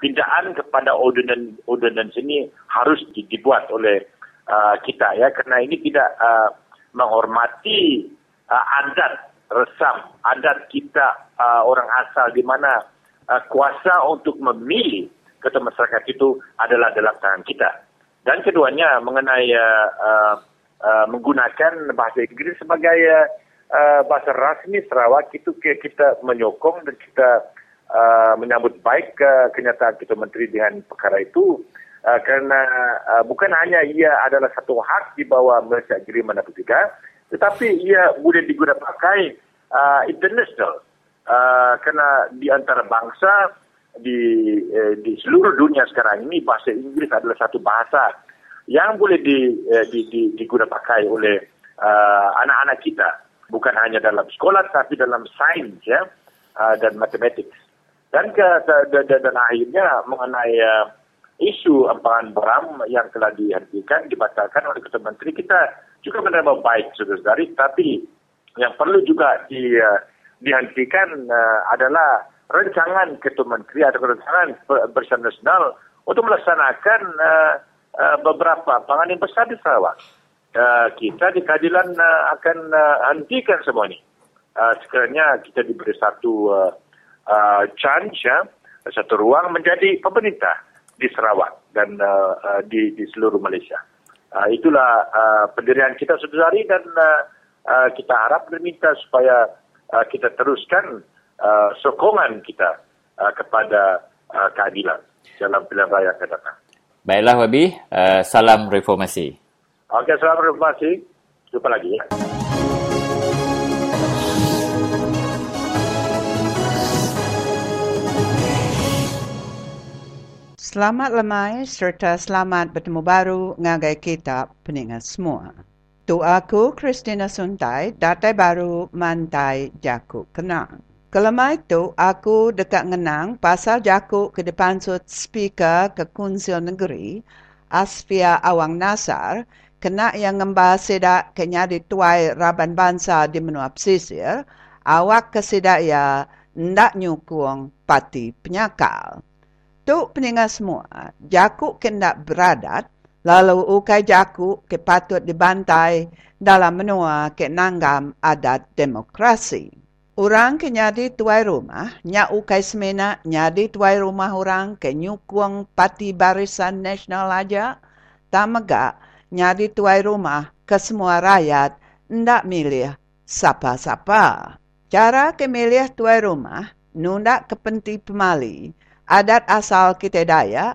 Pindaan kepada ordinance ini harus dibuat oleh uh, kita ya kerana ini tidak uh, menghormati uh, adat resam adat kita uh, orang asal di mana uh, kuasa untuk memilih ketua masyarakat itu adalah dalam tangan kita. Dan keduanya mengenai uh, uh, uh, menggunakan bahasa Inggeris sebagai uh, bahasa rasmi Sarawak itu kita menyokong dan kita uh, menyambut baik uh, kenyataan kita menteri dengan perkara itu uh, kerana uh, bukan hanya ia adalah satu hak di bawah Malaysia Agreement 63 tetapi ia boleh digunakan pakai uh, international uh, kerana di antara bangsa di eh, di seluruh dunia sekarang ini bahasa Inggeris adalah satu bahasa yang boleh di, eh, di, di digunakan pakai oleh uh, anak-anak kita. Bukan hanya dalam sekolah tapi dalam sains ya uh, dan matematik dan ke dan, dan, akhirnya mengenai uh, isu empangan beram yang telah dihentikan dibatalkan oleh ketua menteri kita juga menerima baik saudara-saudari. Tapi yang perlu juga di, uh, dihentikan uh, adalah rancangan ketua menteri atau rancangan bersama nasional untuk melaksanakan uh, uh, beberapa pangan yang besar di Sarawak. Uh, kita di keadilan uh, akan uh, hentikan semua ini. Uh, sekiranya kita diberi satu uh, uh, chance, ya, satu ruang menjadi pemerintah di Sarawak dan uh, uh, di, di seluruh Malaysia. Uh, itulah uh, pendirian kita sedari dan uh, uh, kita harap dan minta supaya uh, kita teruskan uh, sokongan kita uh, kepada uh, keadilan dalam pilihan raya akan datang. Baiklah Wabi, uh, salam reformasi. Okey, salam reformasi. Jumpa lagi ya. Selamat lemai serta selamat bertemu baru ngagai kita peningat semua. Tu aku Christina Suntai, datai baru mantai Jakuk Kenang. Kelemah itu aku dekat ngenang pasal Jakuk ke depan sud speaker ke Kunsil Negeri, Asfia Awang Nasar, kena yang ngembah sedak kenya dituai raban bangsa di menua pesisir, awak kesedak ya ndak nyukung pati penyakal. Tu peningat semua, Jakuk kena beradat, Lalu ukai jaku ke patut dibantai dalam menua ke nanggam adat demokrasi. Orang ke nyadi tuai rumah, nya ukai semena nyadi tuai rumah orang ke nyukuang pati barisan nasional aja, tamaga nyadi tuai rumah ke semua rakyat ndak milih siapa-siapa. Cara ke milih tuai rumah, nundak ke penti pemali, adat asal kita daya,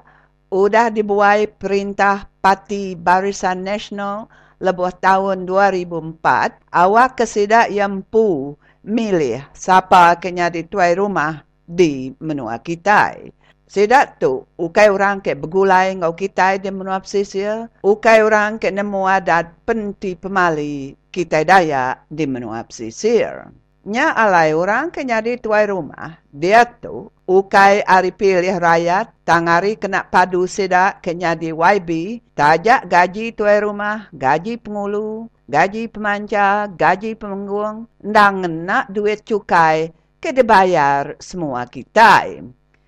udah dibuai perintah Parti Barisan Nasional lebuh tahun 2004, awak kesedak yang pu milih siapa kena dituai rumah di menua kita. Sedak tu, ukai orang ke bergulai ngau kita di menua pesisir, ukai orang ke nemu adat penti pemali kita daya di menua pesisir. Nya alai orang kenyadi tuai rumah, dia tu ukai ari pilih rakyat, tangari kena padu sedak kenyadi YB, tajak gaji tuai rumah, gaji pengulu, gaji pemanca, gaji pemenggung, dan nak duit cukai ke dibayar semua kita.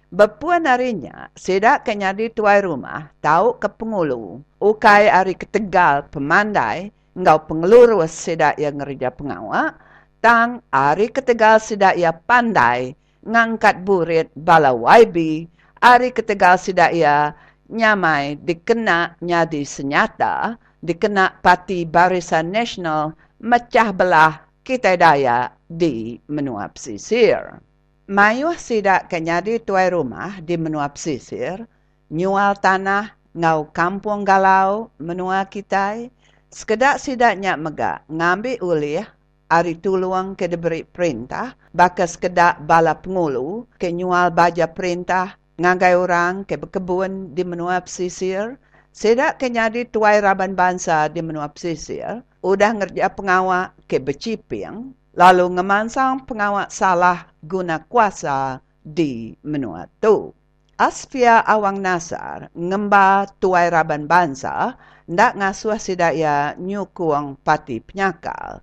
Bepuan harinya, sedak kenyadi tuai rumah, tahu ke pengulu, ukai ari ketegal pemandai, ngau pengelurus sedak yang ngerja pengawak, tang ari ketegal sedak ia pandai, ngangkat burit bala YB, ari ketegal sedak ia nyamai dikena nyadi senyata, dikena parti barisan nasional, mecah belah kita daya di menua pesisir. Mayuh sidak kenyadi tuai rumah di menua pesisir, nyual tanah ngau kampung galau menua kita, sekedak sidaknya mega ngambil ulih ari tuluang ke diberi perintah, baka sekedak bala pengulu ke nyual baja perintah ngagai orang ke berkebun di menua pesisir, sedak kenyadi tuai raban bangsa di menua pesisir, udah ngerja pengawak ke beciping, lalu ngemansang pengawak salah guna kuasa di menua tu. Asfia Awang Nasar ngemba tuai raban bangsa ndak ngasuh sidaya nyukuang pati penyakal.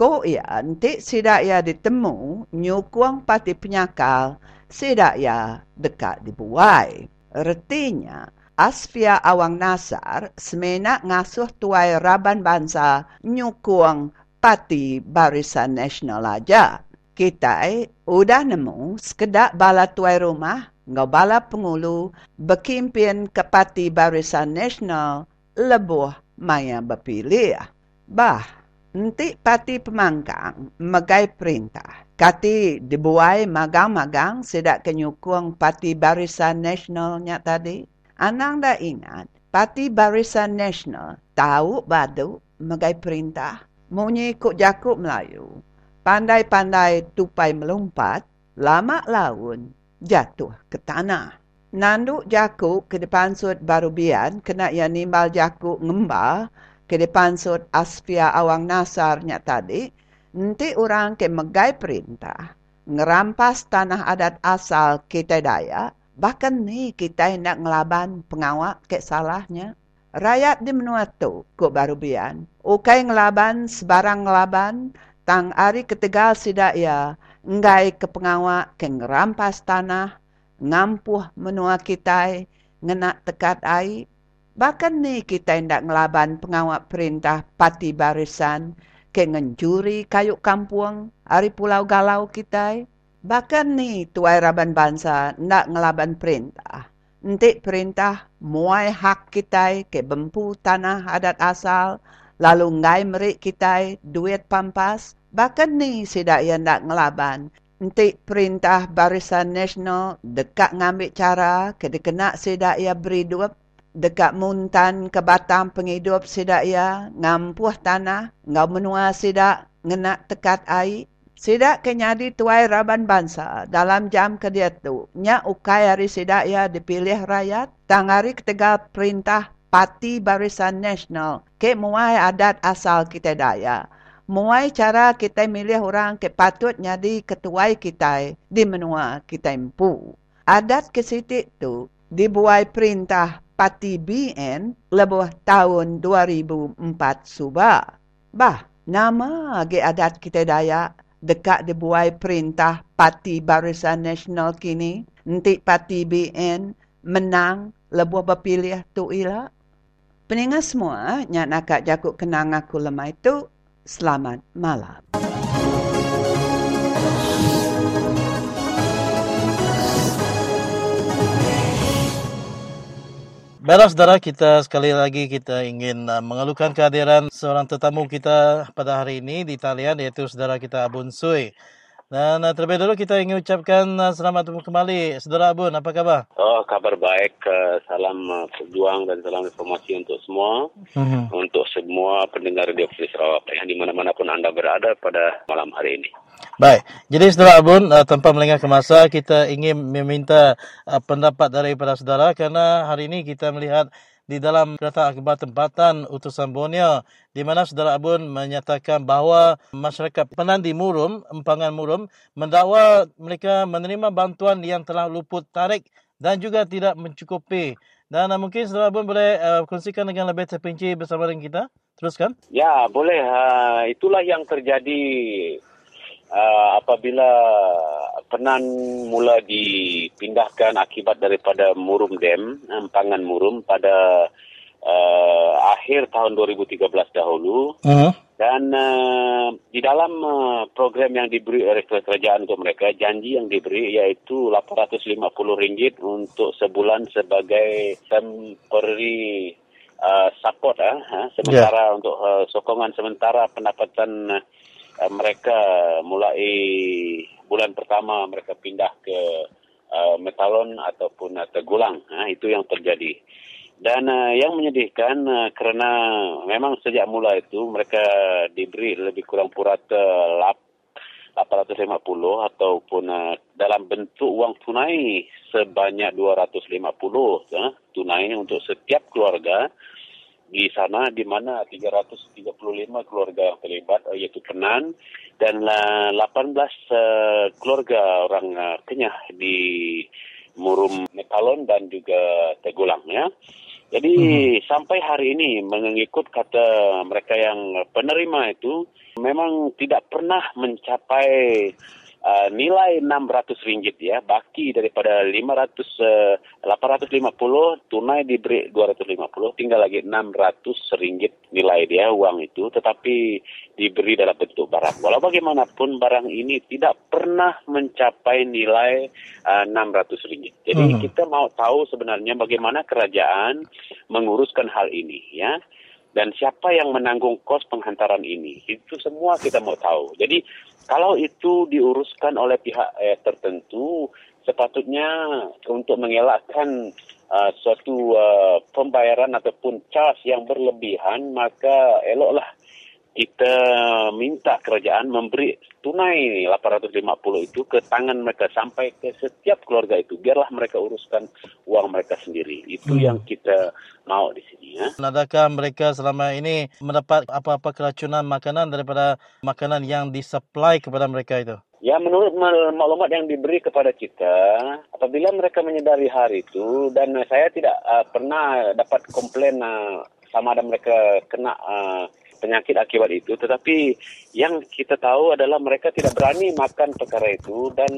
Ko ia nanti sidaya ditemu nyukuang pati penyakal sidaya dekat dibuai. Retinya, Asfia Awang Nasar semena ngasuh tuai raban bangsa nyukuang Parti Barisan Nasional aja. Kita udah nemu sekedak bala tuai rumah, ngau bala pengulu, berkimpin ke Parti Barisan Nasional lebuh maya berpilih. Bah, nanti parti pemangkang megai perintah. Kati dibuai magang-magang sedak kenyukung Parti Barisan Nasionalnya tadi. Anang dah ingat, Parti Barisan Nasional tahu badu megai perintah Munyi ikut Jakub Melayu. Pandai-pandai tupai melompat, lama laun jatuh ke tanah. Nanduk Jakub ke depan sud baru bian, kena ia nimbal Jakub ngemba ke depan sud Asfia Awang Nasarnya tadi, nanti orang ke megai perintah, ngerampas tanah adat asal kita daya, bahkan ni kita nak ngelaban pengawak ke salahnya. Rakyat di menua tu, kok baru bian. Ukai ngelaban, sebarang ngelaban, tang ari ketegal sidak ya, ngai ke pengawak ke ngerampas tanah, ngampuh menua kita, ngenak tekat air. Bahkan ni kita hendak ngelaban pengawak perintah pati barisan, ke ngencuri kayu kampung, ari pulau galau kita. Bahkan ni tuai raban bangsa nak ngelaban perintah. Nanti perintah muai hak kita ke bempu tanah adat asal, lalu ngai merik kita duit pampas, bahkan ni sidak yang nak ngelaban. Nanti perintah barisan nasional dekat ngambil cara ke dikena sidak ia beri duit, dekat muntan ke batang penghidup sidak ia ngampuh tanah, ngau menua sidak ngenak tekat air, Sidak kenyadi tuai raban bangsa dalam jam kedia tu. Nya ukai hari sidak ya dipilih rakyat. Tangari ketegal perintah Parti Barisan Nasional ke muai adat asal kita daya. Muai cara kita milih orang ke patut nyadi ketuai kita di menua kita empu. Adat ke sitik tu dibuai perintah Parti BN lebih tahun 2004 subah. Bah, nama agi adat kita daya dekat dibuai perintah Parti Barisan Nasional kini, nanti Parti BN menang lebuh berpilih tu ila. Peningat semua, nyak nak jakut kenang aku lemah itu, selamat malam. Baiklah saudara, kita sekali lagi kita ingin uh, mengeluhkan kehadiran seorang tetamu kita pada hari ini di talian iaitu saudara kita Abun Sui. Dan uh, terlebih dahulu kita ingin ucapkan uh, selamat bertemu kembali. Saudara Abun, apa khabar? Oh, kabar baik. Uh, salam perjuang dan salam informasi untuk semua. Uh-huh. Untuk semua pendengar Radio Free Sarawak yang di mana-mana pun anda berada pada malam hari ini. Baik, jadi saudara Abun, uh, tanpa melengah ke masa, kita ingin meminta uh, pendapat daripada saudara kerana hari ini kita melihat di dalam kereta akhbar tempatan utusan Borneo di mana saudara Abun menyatakan bahawa masyarakat Penandi Murum, Empangan Murum mendakwa mereka menerima bantuan yang telah luput tarik dan juga tidak mencukupi. Dan uh, mungkin saudara Abun boleh uh, kongsikan dengan lebih terperinci bersama dengan kita. Teruskan. Ya, boleh. Uh, itulah yang terjadi uh, apabila Penan mula dipindahkan akibat daripada Murum Dam, Empangan Murum pada uh, akhir tahun 2013 dahulu. Uh-huh. Dan uh, di dalam uh, program yang diberi oleh kerajaan untuk mereka, janji yang diberi iaitu RM850 untuk sebulan sebagai temporary uh, support, uh, sementara yeah. untuk uh, sokongan sementara pendapatan uh, uh, mereka mulai bulan pertama mereka pindah ke uh, Metalon ataupun uh, Tegulang. Uh, itu yang terjadi. Dan uh, yang menyedihkan uh, kerana memang sejak mula itu mereka diberi lebih kurang purata lap 850 ataupun uh, dalam bentuk uang tunai sebanyak 250 uh, tunai untuk setiap keluarga di sana di mana 335 keluarga yang terlibat iaitu Kenan dan 18 uh, keluarga orang uh, Kenyah di Murum Metalon dan juga Tegulang ya. Jadi hmm. sampai hari ini mengikut kata mereka yang penerima itu memang tidak pernah mencapai uh, nilai 600 ringgit ya. Baki daripada 500 uh, 850 tunai diberi 250 tinggal lagi 600 ringgit nilai dia uang itu. Tetapi diberi dalam bentuk barang. Walau bagaimanapun barang ini tidak pernah mencapai nilai uh, 600 ringgit. Jadi hmm. kita mau tahu sebenarnya bagaimana kerajaan menguruskan hal ini ya dan siapa yang menanggung kos penghantaran ini itu semua kita mau tahu. Jadi kalau itu diuruskan oleh pihak eh, tertentu, sepatutnya untuk mengelakkan uh, suatu uh, pembayaran ataupun charge yang berlebihan, maka eloklah kita minta kerajaan memberi tunai 850 itu ke tangan mereka sampai ke setiap keluarga itu biarlah mereka uruskan uang mereka sendiri itu hmm. yang kita mau di sini ya. Adakah mereka selama ini mendapat apa-apa keracunan makanan daripada makanan yang disupply kepada mereka itu? Ya menurut maklumat yang diberi kepada kita apabila mereka menyedari hari itu dan saya tidak uh, pernah dapat komplain uh, sama ada mereka kena uh, penyakit akibat itu tetapi yang kita tahu adalah mereka tidak berani makan perkara itu dan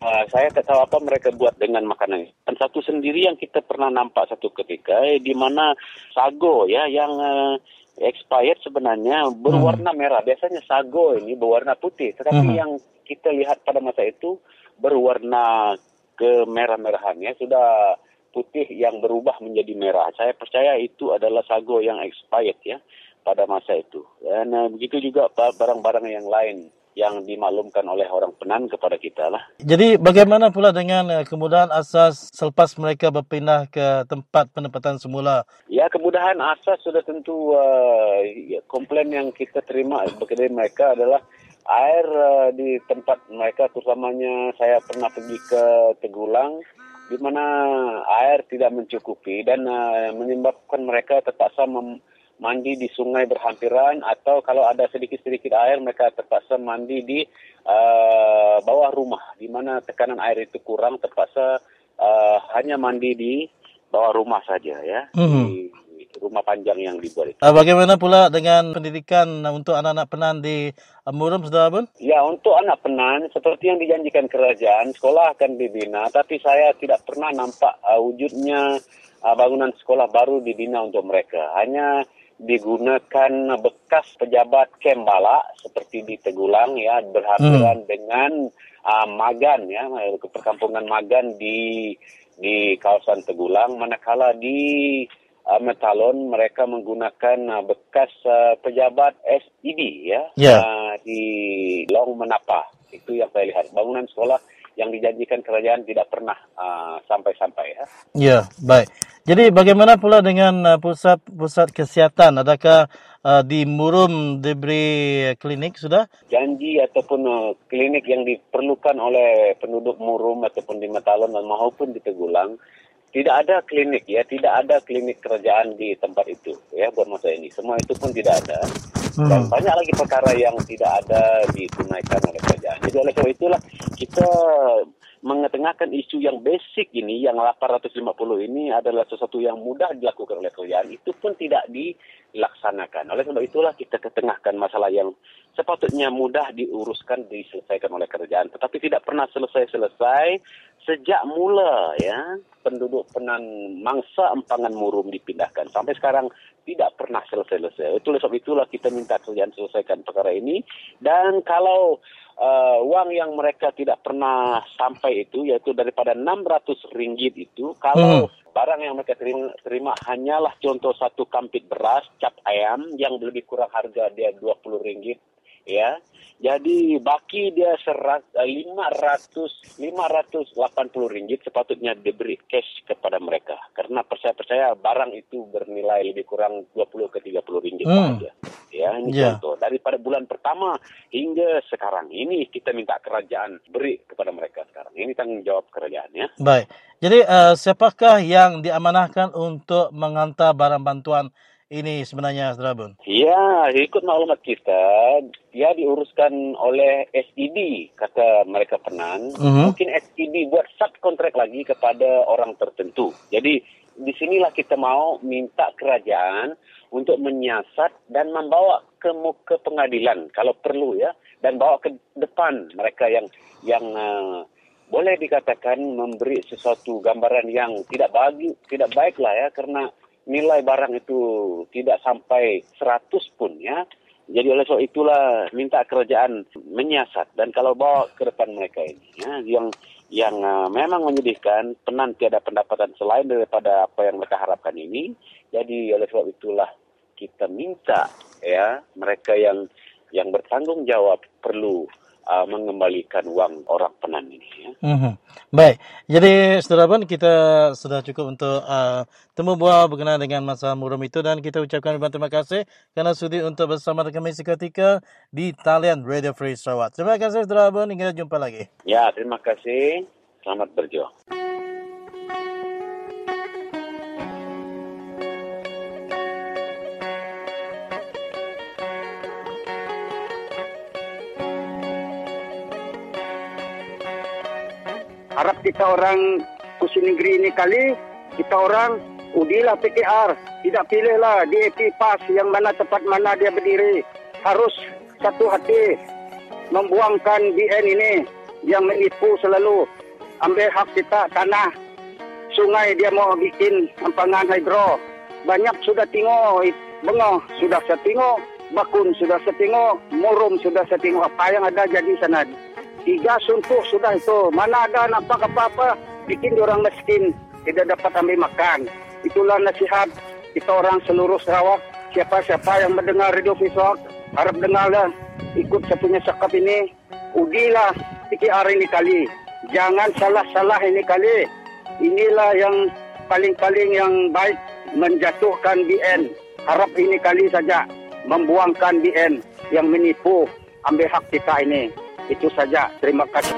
uh, saya tak tahu apa mereka buat dengan makanan dan satu sendiri yang kita pernah nampak satu ketika eh, di mana sago ya yang uh, expired sebenarnya berwarna hmm. merah biasanya sago ini berwarna putih tetapi hmm. yang kita lihat pada masa itu berwarna kemerah-merahannya sudah putih yang berubah menjadi merah. Saya percaya itu adalah sago yang expired ya pada masa itu. Dan uh, begitu juga barang-barang yang lain yang dimaklumkan oleh orang Penan kepada kita lah. Jadi bagaimana pula dengan uh, kemudahan asas selepas mereka berpindah ke tempat penempatan semula? Ya kemudahan asas sudah tentu uh, komplain yang kita terima dari mereka adalah air uh, di tempat mereka terutamanya saya pernah pergi ke Tegulang di mana air tidak mencukupi dan uh, menyebabkan mereka terpaksa mem- mandi di sungai berhampiran atau kalau ada sedikit-sedikit air mereka terpaksa mandi di uh, bawah rumah di mana tekanan air itu kurang terpaksa uh, hanya mandi di bawah rumah saja ya mm-hmm. di rumah panjang yang dibuat itu. Uh, bagaimana pula dengan pendidikan untuk anak-anak penan di Murum, Saudara Bun? Ya, untuk anak penan, seperti yang dijanjikan kerajaan, sekolah akan dibina, tapi saya tidak pernah nampak uh, wujudnya uh, bangunan sekolah baru dibina untuk mereka. Hanya digunakan bekas pejabat Kembala seperti di Tegulang ya berhampiran hmm. dengan uh, Magan ya perkampungan Magan di di kawasan Tegulang manakala di uh, Metalon mereka menggunakan uh, bekas uh, pejabat SED ya yeah. uh, di Long Menapa itu yang saya lihat bangunan sekolah yang dijanjikan kerajaan tidak pernah uh, sampai-sampai ya. Ya, baik. Jadi bagaimana pula dengan pusat-pusat uh, kesihatan? Adakah uh, di Murum diberi klinik sudah? Janji ataupun uh, klinik yang diperlukan oleh penduduk Murum ataupun di Matalon dan maupun di Tegulang tidak ada klinik ya, tidak ada klinik kerajaan di tempat itu ya buat masa ini. Semua itu pun tidak ada. Dan hmm. banyak lagi perkara yang tidak ada ditunaikan oleh kerajaan. Jadi oleh sebab itulah kita mengetengahkan isu yang basic ini, yang 850 ini adalah sesuatu yang mudah dilakukan oleh kerajaan, itu pun tidak dilaksanakan. Oleh sebab itulah kita ketengahkan masalah yang sepatutnya mudah diuruskan, diselesaikan oleh kerajaan. Tetapi tidak pernah selesai-selesai sejak mula ya penduduk penan mangsa empangan murum dipindahkan. Sampai sekarang tidak pernah selesai-selesai. Itu sebab itulah kita minta kerajaan selesaikan perkara ini. Dan kalau uh, wang yang mereka tidak pernah sampai itu yaitu daripada 600 ringgit itu kalau hmm. barang yang mereka terima, terima hanyalah contoh satu kampit beras cap ayam yang lebih kurang harga dia 20 ringgit ya jadi baki dia serat, 500 580 ringgit sepatutnya diberi cash kepada mereka karena percaya percaya barang itu bernilai lebih kurang 20 ke 30 ringgit hmm. saja. Ya, ini yeah. contoh daripada bulan pertama hingga sekarang ini kita minta kerajaan beri kepada mereka sekarang. Ini tanggung jawab kerajaan ya. Baik. Jadi uh, siapakah yang diamanahkan untuk mengantar barang bantuan ini sebenarnya Saudara Bun? Ya, ikut maklumat kita, dia diuruskan oleh SED, kata mereka penan. Uh-huh. Mungkin SED buat subkontrak lagi kepada orang tertentu. Jadi, di sinilah kita mau minta kerajaan untuk menyiasat dan membawa ke muka pengadilan kalau perlu ya dan bawa ke depan mereka yang yang uh, boleh dikatakan memberi sesuatu gambaran yang tidak bagi tidak baiklah ya karena nilai barang itu tidak sampai 100 pun ya. Jadi oleh sebab itulah minta kerajaan menyiasat dan kalau bawa ke depan mereka ini ya yang yang uh, memang menyedihkan penan tiada pendapatan selain daripada apa yang mereka harapkan ini. Jadi oleh sebab itulah kita minta ya mereka yang yang bertanggung jawab perlu uh, mengembalikan wang orang penan ini. Ya. Mm-hmm. Baik, jadi saudara pun kita sudah cukup untuk uh, temu bual berkenaan dengan masalah murum itu dan kita ucapkan ribuan terima kasih kerana sudi untuk bersama dengan kami seketika di talian Radio Free Sarawak. Terima kasih saudara pun, hingga jumpa lagi. Ya, terima kasih. Selamat berjuang. Kita orang kursi negeri ini kali, kita orang udilah PKR. Tidak pilihlah DAP PAS yang mana tempat mana dia berdiri. Harus satu hati membuangkan BN ini yang menipu selalu. Ambil hak kita tanah. Sungai dia mau bikin empangan hidro. Banyak sudah tengok, bengah sudah saya tengok, bakun sudah saya tengok, murum sudah saya tengok. Apa yang ada jadi sana tiga suntuk sudah itu. Mana ada nampak apa-apa, bikin orang miskin, tidak dapat ambil makan. Itulah nasihat kita orang seluruh Sarawak. Siapa-siapa yang mendengar radio visual, harap dengarlah, ikut saya punya sekap ini. Udilah PKR ini kali. Jangan salah-salah ini kali. Inilah yang paling-paling yang baik menjatuhkan BN. Harap ini kali saja membuangkan BN yang menipu ambil hak kita ini. Itu saja. Terima kasih.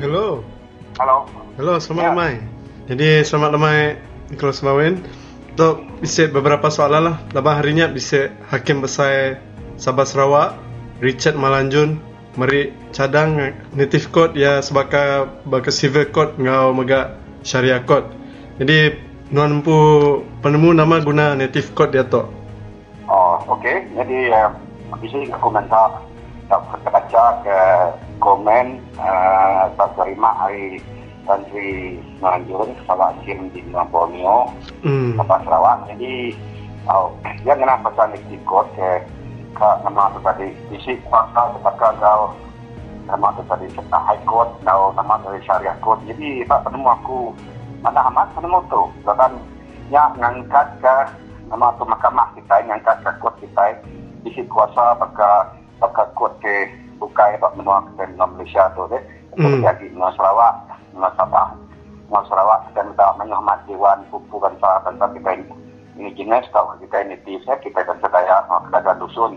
Hello. Halo. Halo, selamat ya. lemai. Jadi selamat lemai Nicholas Mawin. Untuk bisa beberapa soalan lah. Lepas harinya bisa Hakim Besar Sabah Sarawak, Richard Malanjun, meri cadang native code ya sebagai sebagai civil code ngau mega syariah code. Jadi nuan pu penemu nama guna native code dia tu. Oh, okey. Jadi uh, bisa ke komentar tak baca ke komen uh, tak terima hari Tan Sri Maranjun, Kepala Hakim di Borneo, mm. Bapak Sarawak. Jadi, oh, dia kena pesan di ke, ke nama tu tadi, isi kuasa kepada kau nama tu tadi, serta High Court, kau nama dari Syariah Court. Jadi, tak penemu aku, mana amat penemu tu. Dan, ya, ngangkat ke nama tu mahkamah kita, ngangkat ke kot kita, isi kuasa pakai pakai kot ke bukai bak menua ke dalam Malaysia tu deh. Mm. Jadi menua Sarawak, menua Sabah. Menua Sarawak dan kita menghormat Dewan Pupu Bangsa Bangsa kita ini. Ini jenis tau kita ini tisnya kita dan sedaya kita dusun.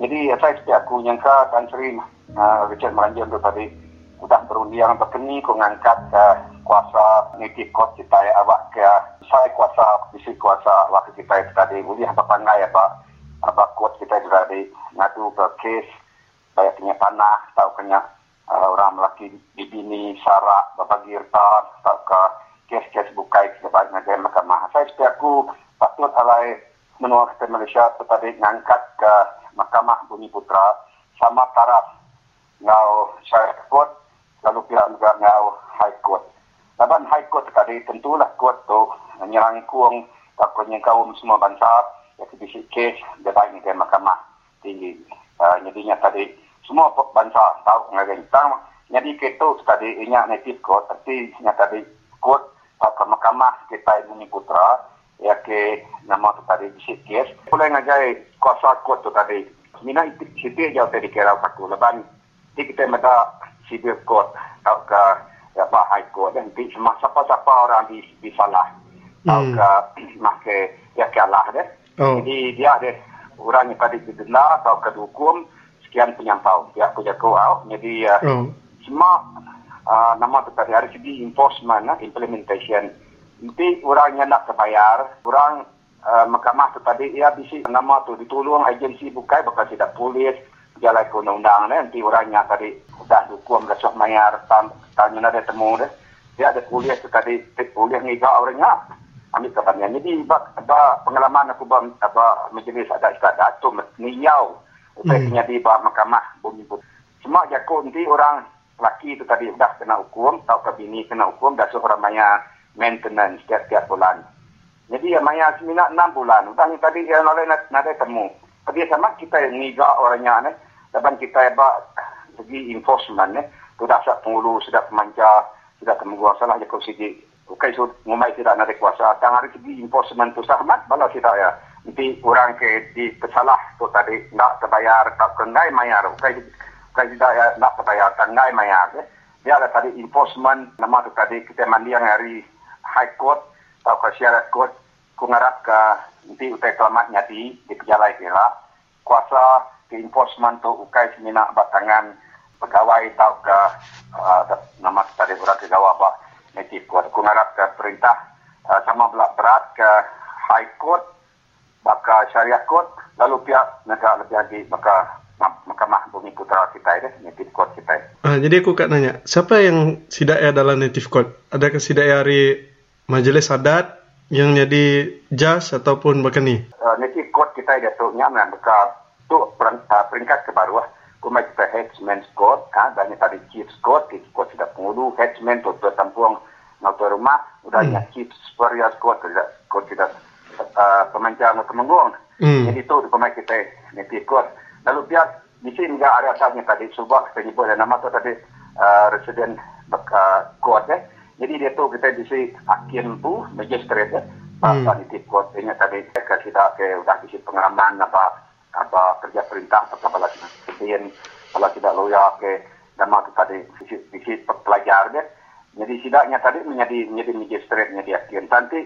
Jadi saya setiap aku nyangka Tan Sri uh, Richard Meranjan tu tadi sudah berundian berkeni ku ngangkat uh, kuasa native court kita ya awak ke saya kuasa bisi kuasa awak kita tadi boleh apa pandai apa apa court kita tadi ngadu ke kes banyak punya tanah tahu kena uh, orang lelaki di bini syarat berbagi harta tahu ke kes-kes bukai sebagai negara mahkamah saya setiap aku patut alai menua kita Malaysia tadi ngangkat ke mahkamah bumi putra sama taraf ngau syarikat court lalu pihak juga ngau high court Laban high court tadi tentulah court tu menyerang kuang takutnya kaum semua bangsa yang bisik kes debat ni ke mahkamah tinggi. Uh, jadinya tadi semua bangsa tahu ngagai tang jadi kita tadi inyak native court tapi inyak tadi court atau ke mahkamah kita ini putra. Ya ke nama tu tadi bisik kes. Boleh ngagai kuasa court tu tadi. Mina itu situ jauh tadi kira aku leban kita meda civil court atau ke ya Pak High Court dan di semua siapa-siapa orang di salah atau hmm. ke (clears throat) make ya kalah deh. Oh. Jadi dia ada orang yang tadi didenda atau ke hukum sekian penyampau dia punya kau jadi uh, oh. semua uh, nama tu tadi harus di enforcement uh, implementation. Nanti orang yang nak terbayar orang uh, mahkamah tu tadi ia bisa nama tu ditolong agensi bukai bakal tidak polis jalan ke undang-undang nanti orangnya tadi dah hukum dah mayar tanya ada temu deh dia ada kuliah tu tadi kuliah ni gak orangnya ambil kebanyakan jadi apa pengalaman aku bah apa majlis ada istilah tu niau upaya hmm. di bah mahkamah bumi put semua jago nanti orang laki itu tadi dah kena hukum atau ke bini kena hukum dah seorang maya maintenance setiap-setiap bulan jadi ya maya semina enam bulan udah tadi yang lain nak temu tapi sama kita yang niga orangnya nih Dapat kita hebat segi enforcement eh. Sudah sah pengulu, sudah pemanja, sudah kemenguasa lah jika segi. Bukan so, ngumai tidak nak kuasa. Tang hari segi enforcement tu sahmat, balas tidak ya. Nanti orang ke di kesalah tu tadi, nak terbayar, tak kengai mayar. Bukan tidak ya, nak terbayar, kengai mayar. Eh. Dia ada tadi enforcement, nama tu tadi, kita mandi yang hari high court, atau ke syarat court, ku ngarap ke nanti utai kelamatnya di, di kejalai kira. Kuasa ke enforcement tu ukai semina batangan pegawai tau ke uh, nama tadi orang ke gawah bah native court aku ngarap ke perintah uh, sama belak berat ke high court baka syariah court lalu pihak negara lebih lagi maka mahkamah bumi putra kita ini native court kita uh, jadi aku kat nanya siapa yang sidaya dalam native court? Adakah sidaya hari majlis adat yang jadi jas ataupun bahkan ni? Uh, native court kita dia tu nyaman dekat tu uh, peringkat ke bawah kumai kita headsman squad ha, dan tadi chief squad chief squad tidak pengulu headsman tu tu tampuang ngau rumah udah hmm. chief superior tidak squad tidak uh, pemancar ngau temenggung hmm. jadi tu kumai kita nanti squad lalu biar di sini enggak ada asalnya tadi subak kita nyebut nama tu tadi uh, resident uh, squad eh. jadi dia tu kita di sini hakim tu magistrate eh. Hmm. Apa di squad ini tadi kita ke udah di sini pengalaman apa apa kerja perintah atau apa lagi kemudian kalau tidak loyal ke nama tu tadi visi visi pelajar dia jadi sidaknya tadi menjadi menjadi magistrate menjadi hakim nanti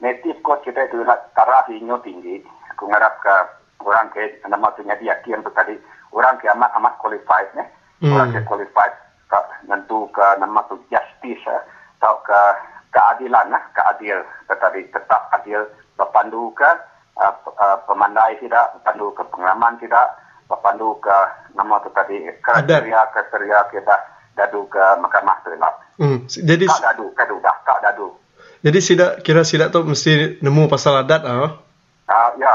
native court kita itu taraf inyo tinggi aku ngarap ke orang ke nama tu jadi hakim tu tadi orang ke amat amat qualified ne hmm. orang ke qualified ke nentu ke nama tu justice eh, atau ke keadilan nah keadil tetapi tetap adil berpandu ke uh, uh, pemandai tidak, pandu ke pengalaman tidak, pandu ke nama tu tadi kriteria kriteria kita dadu ke mahkamah tu lah. Hmm. Jadi kak dadu, kadu dah, kak dadu. Jadi sidak kira sidak tu mesti nemu pasal adat ah. Uh, ya,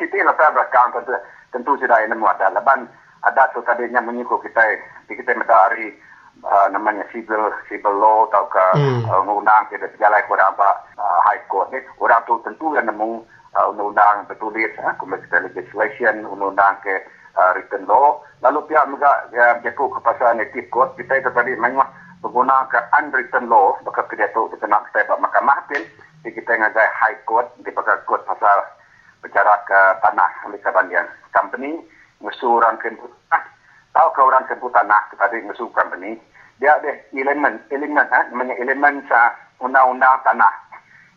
kita lah saya berakang tentu tentu sudah nemu adat. Leban adat tu tadinya menyuku kita, kita minta hari uh, namanya civil civil law atau ke hmm. uh, undang kita jalan kepada apa uh, high court ni. Orang tu tentu yang nemu uh, undang-undang tertulis, uh, commercial legislation, undang-undang ke uh, written law. Lalu pihak juga ya, berjaku ke pasal native code, kita itu tadi memang menggunakan unwritten law, bakal kerja itu kita nak kita buat mahkamah pun, jadi kita ngagai high court, di bakal court pasal bicara ke tanah Amerika Bandian. Company, musuh orang ke tahu ke orang tempuh tanah kepada musuh company dia ada elemen elemen ha namanya elemen sa undang-undang tanah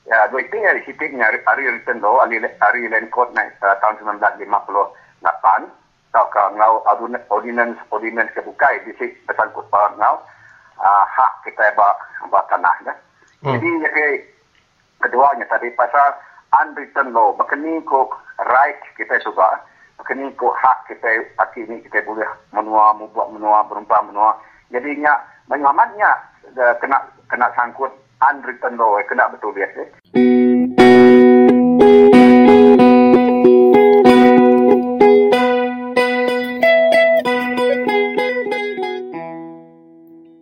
ya dua itu yang disitiknya hari return law hari, land court naik uh, tahun 1958 tahu ke ngau ordinance ordinance kebukai disik bersangkut pada ngau uh, hak kita buat buat tanah ya. Hmm. Jadi ya keduanya tadi pasal unwritten law berkini ko right kita suka berkini ko hak kita pasti ini kita boleh menua membuat menua berumpah menua jadinya menyelamatnya kena kena sangkut unwritten law kena betul biasa.